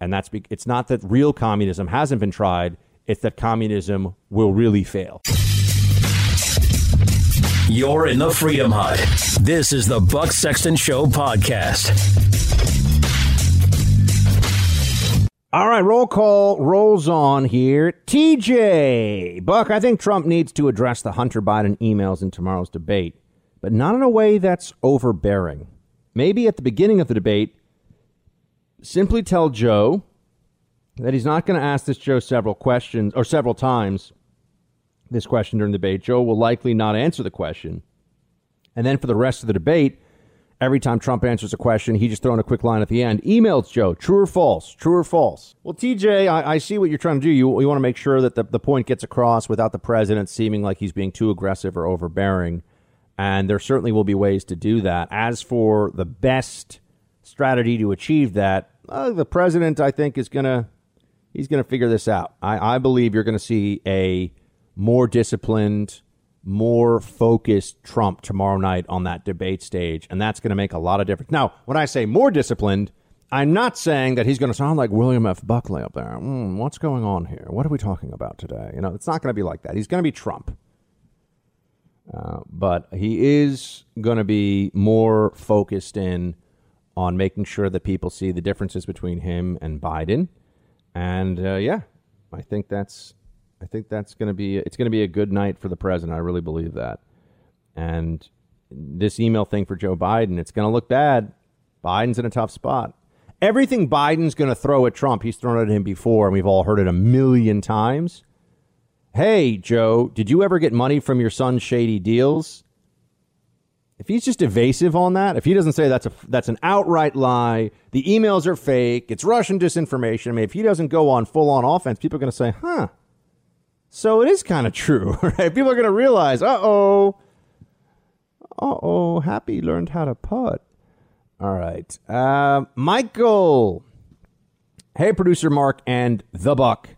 And that's be- it's not that real communism hasn't been tried, it's that communism will really fail. You're in the Freedom Hut. This is the Buck Sexton Show podcast. All right, roll call rolls on here. TJ, Buck, I think Trump needs to address the Hunter Biden emails in tomorrow's debate, but not in a way that's overbearing. Maybe at the beginning of the debate, simply tell Joe that he's not going to ask this Joe several questions or several times this question during the debate. Joe will likely not answer the question. And then for the rest of the debate, every time Trump answers a question, he just throw in a quick line at the end. Emails Joe, true or false? True or false? Well, TJ, I, I see what you're trying to do. You, you want to make sure that the, the point gets across without the president seeming like he's being too aggressive or overbearing. And there certainly will be ways to do that. As for the best strategy to achieve that, uh, the president, I think, is going to he's going to figure this out. I, I believe you're going to see a more disciplined, more focused Trump tomorrow night on that debate stage, and that's going to make a lot of difference. Now, when I say more disciplined, I'm not saying that he's going to sound like William F. Buckley up there. Mm, what's going on here? What are we talking about today? You know, it's not going to be like that. He's going to be Trump. Uh, but he is going to be more focused in on making sure that people see the differences between him and Biden. And uh, yeah, I think that's I think that's going to be it's going to be a good night for the president. I really believe that. And this email thing for Joe Biden, it's going to look bad. Biden's in a tough spot. Everything Biden's going to throw at Trump, he's thrown at him before, and we've all heard it a million times. Hey, Joe, did you ever get money from your son's shady deals? If he's just evasive on that, if he doesn't say that's a that's an outright lie, the emails are fake, it's Russian disinformation. I mean, if he doesn't go on full on offense, people are going to say, "Huh, so it is kind of true, [laughs] right? People are going to realize, uh oh, uh oh, Happy learned how to putt. All right. Uh, Michael. Hey, producer Mark and the Buck.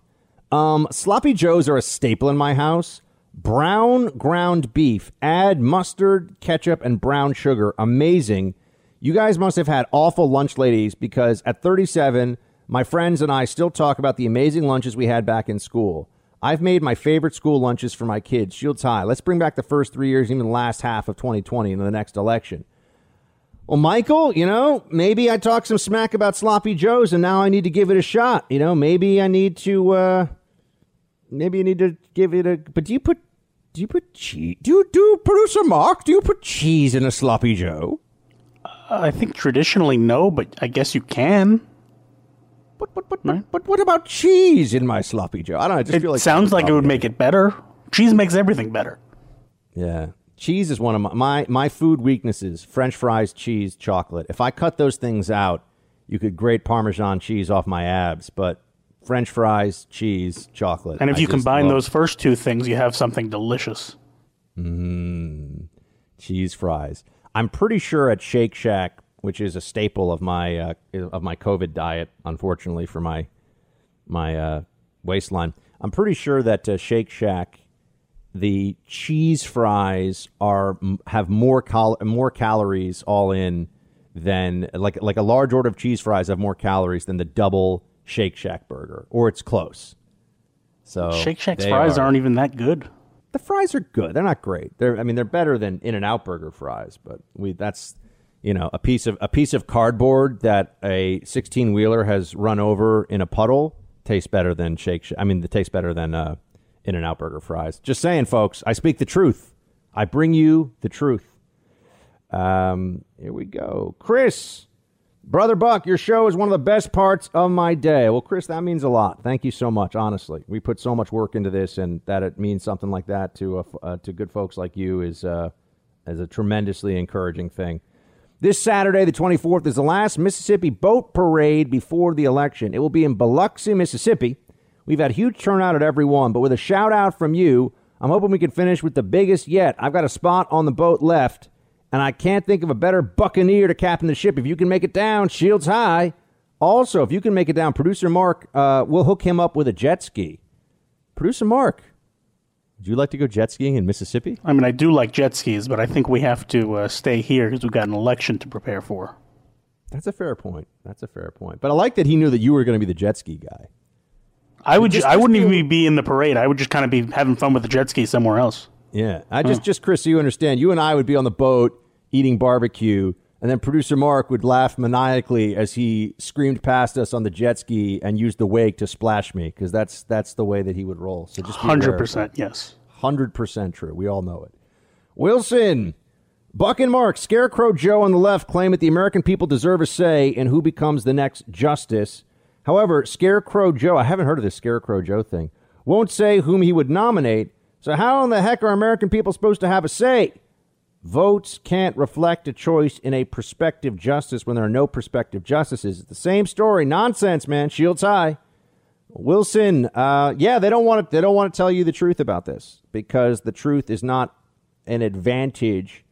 Um, sloppy Joes are a staple in my house. Brown ground beef. Add mustard, ketchup, and brown sugar. Amazing. You guys must have had awful lunch ladies because at 37, my friends and I still talk about the amazing lunches we had back in school. I've made my favorite school lunches for my kids. Shields High. Let's bring back the first three years, even the last half of 2020 in the next election. Well, Michael, you know, maybe I talked some smack about sloppy joes, and now I need to give it a shot. You know, maybe I need to, uh, maybe I need to give it a. But do you put, do you put cheese? Do you do producer Mark? Do you put cheese in a sloppy joe? Uh, I think traditionally no, but I guess you can. But but but, right? but, what about cheese in my sloppy joe? I don't know. I just it feel like sounds like it would make it better. Cheese makes everything better. Yeah. Cheese is one of my, my, my food weaknesses. French fries, cheese, chocolate. If I cut those things out, you could grate Parmesan cheese off my abs, but French fries, cheese, chocolate. And if I you combine love- those first two things, you have something delicious. Mm, cheese fries. I'm pretty sure at Shake Shack, which is a staple of my uh, of my COVID diet, unfortunately for my my uh, waistline, I'm pretty sure that uh, Shake Shack, the cheese fries are have more cal- more calories all in than like like a large order of cheese fries have more calories than the double Shake Shack burger, or it's close. So Shake Shack's fries are- aren't even that good. The fries are good. They're not great. They're I mean they're better than In and Out burger fries, but we that's you know a piece of a piece of cardboard that a 16 wheeler has run over in a puddle tastes better than Shake Shack. I mean, it tastes better than uh, In and Out burger fries. Just saying, folks. I speak the truth. I bring you the truth. Um, here we go, Chris. Brother Buck, your show is one of the best parts of my day. Well, Chris, that means a lot. Thank you so much. Honestly, we put so much work into this, and that it means something like that to uh, to good folks like you is uh, is a tremendously encouraging thing. This Saturday, the 24th, is the last Mississippi boat parade before the election. It will be in Biloxi, Mississippi. We've had huge turnout at every one, but with a shout out from you, I'm hoping we can finish with the biggest yet. I've got a spot on the boat left, and I can't think of a better buccaneer to captain the ship. If you can make it down, shields high. Also, if you can make it down, producer Mark, uh, we'll hook him up with a jet ski. Producer Mark, would you like to go jet skiing in Mississippi? I mean, I do like jet skis, but I think we have to uh, stay here because we've got an election to prepare for. That's a fair point. That's a fair point. But I like that he knew that you were going to be the jet ski guy. I would. Just- I just wouldn't be- even be in the parade. I would just kind of be having fun with the jet ski somewhere else. Yeah, I just Huh. just Chris, so you understand. You and I would be on the boat eating barbecue, and then producer Mark would laugh maniacally as he screamed past us on the jet ski and used the wake to splash me because that's that's the way that he would roll. So just be aware of Hundred percent, yes. Hundred percent true. We all know it. Wilson, Buck and Mark, Scarecrow Joe on the left claim that the American people deserve a say in who becomes the next justice. However, Scarecrow Joe, I haven't heard of this Scarecrow Joe thing, won't say whom he would nominate. So, how in the heck are American people supposed to have a say? Votes can't reflect a choice in a prospective justice when there are no prospective justices. It's the same story. Nonsense, man. Shields high. Wilson, uh, yeah, they don't want to. They don't want to tell you the truth about this because the truth is not an advantage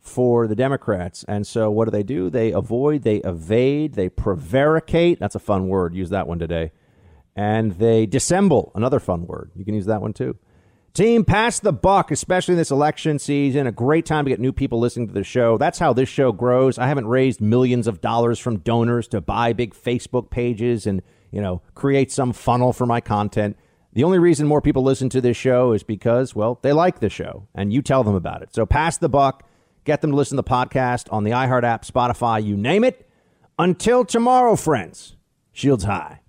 for the Democrats. And so, what do they do? They avoid, they evade, they prevaricate. That's a fun word. Use that one today. And they dissemble. Another fun word. You can use that one too. Team, pass the buck, especially in this election season. A great time to get new people listening to the show. That's how this show grows. I haven't raised millions of dollars from donors to buy big Facebook pages and, you know, create some funnel for my content. The only reason more people listen to this show is because, well, they like the show and you tell them about it. So pass the buck, get them to listen to the podcast on the iHeart app, Spotify, you name it. Until tomorrow, friends, shields high.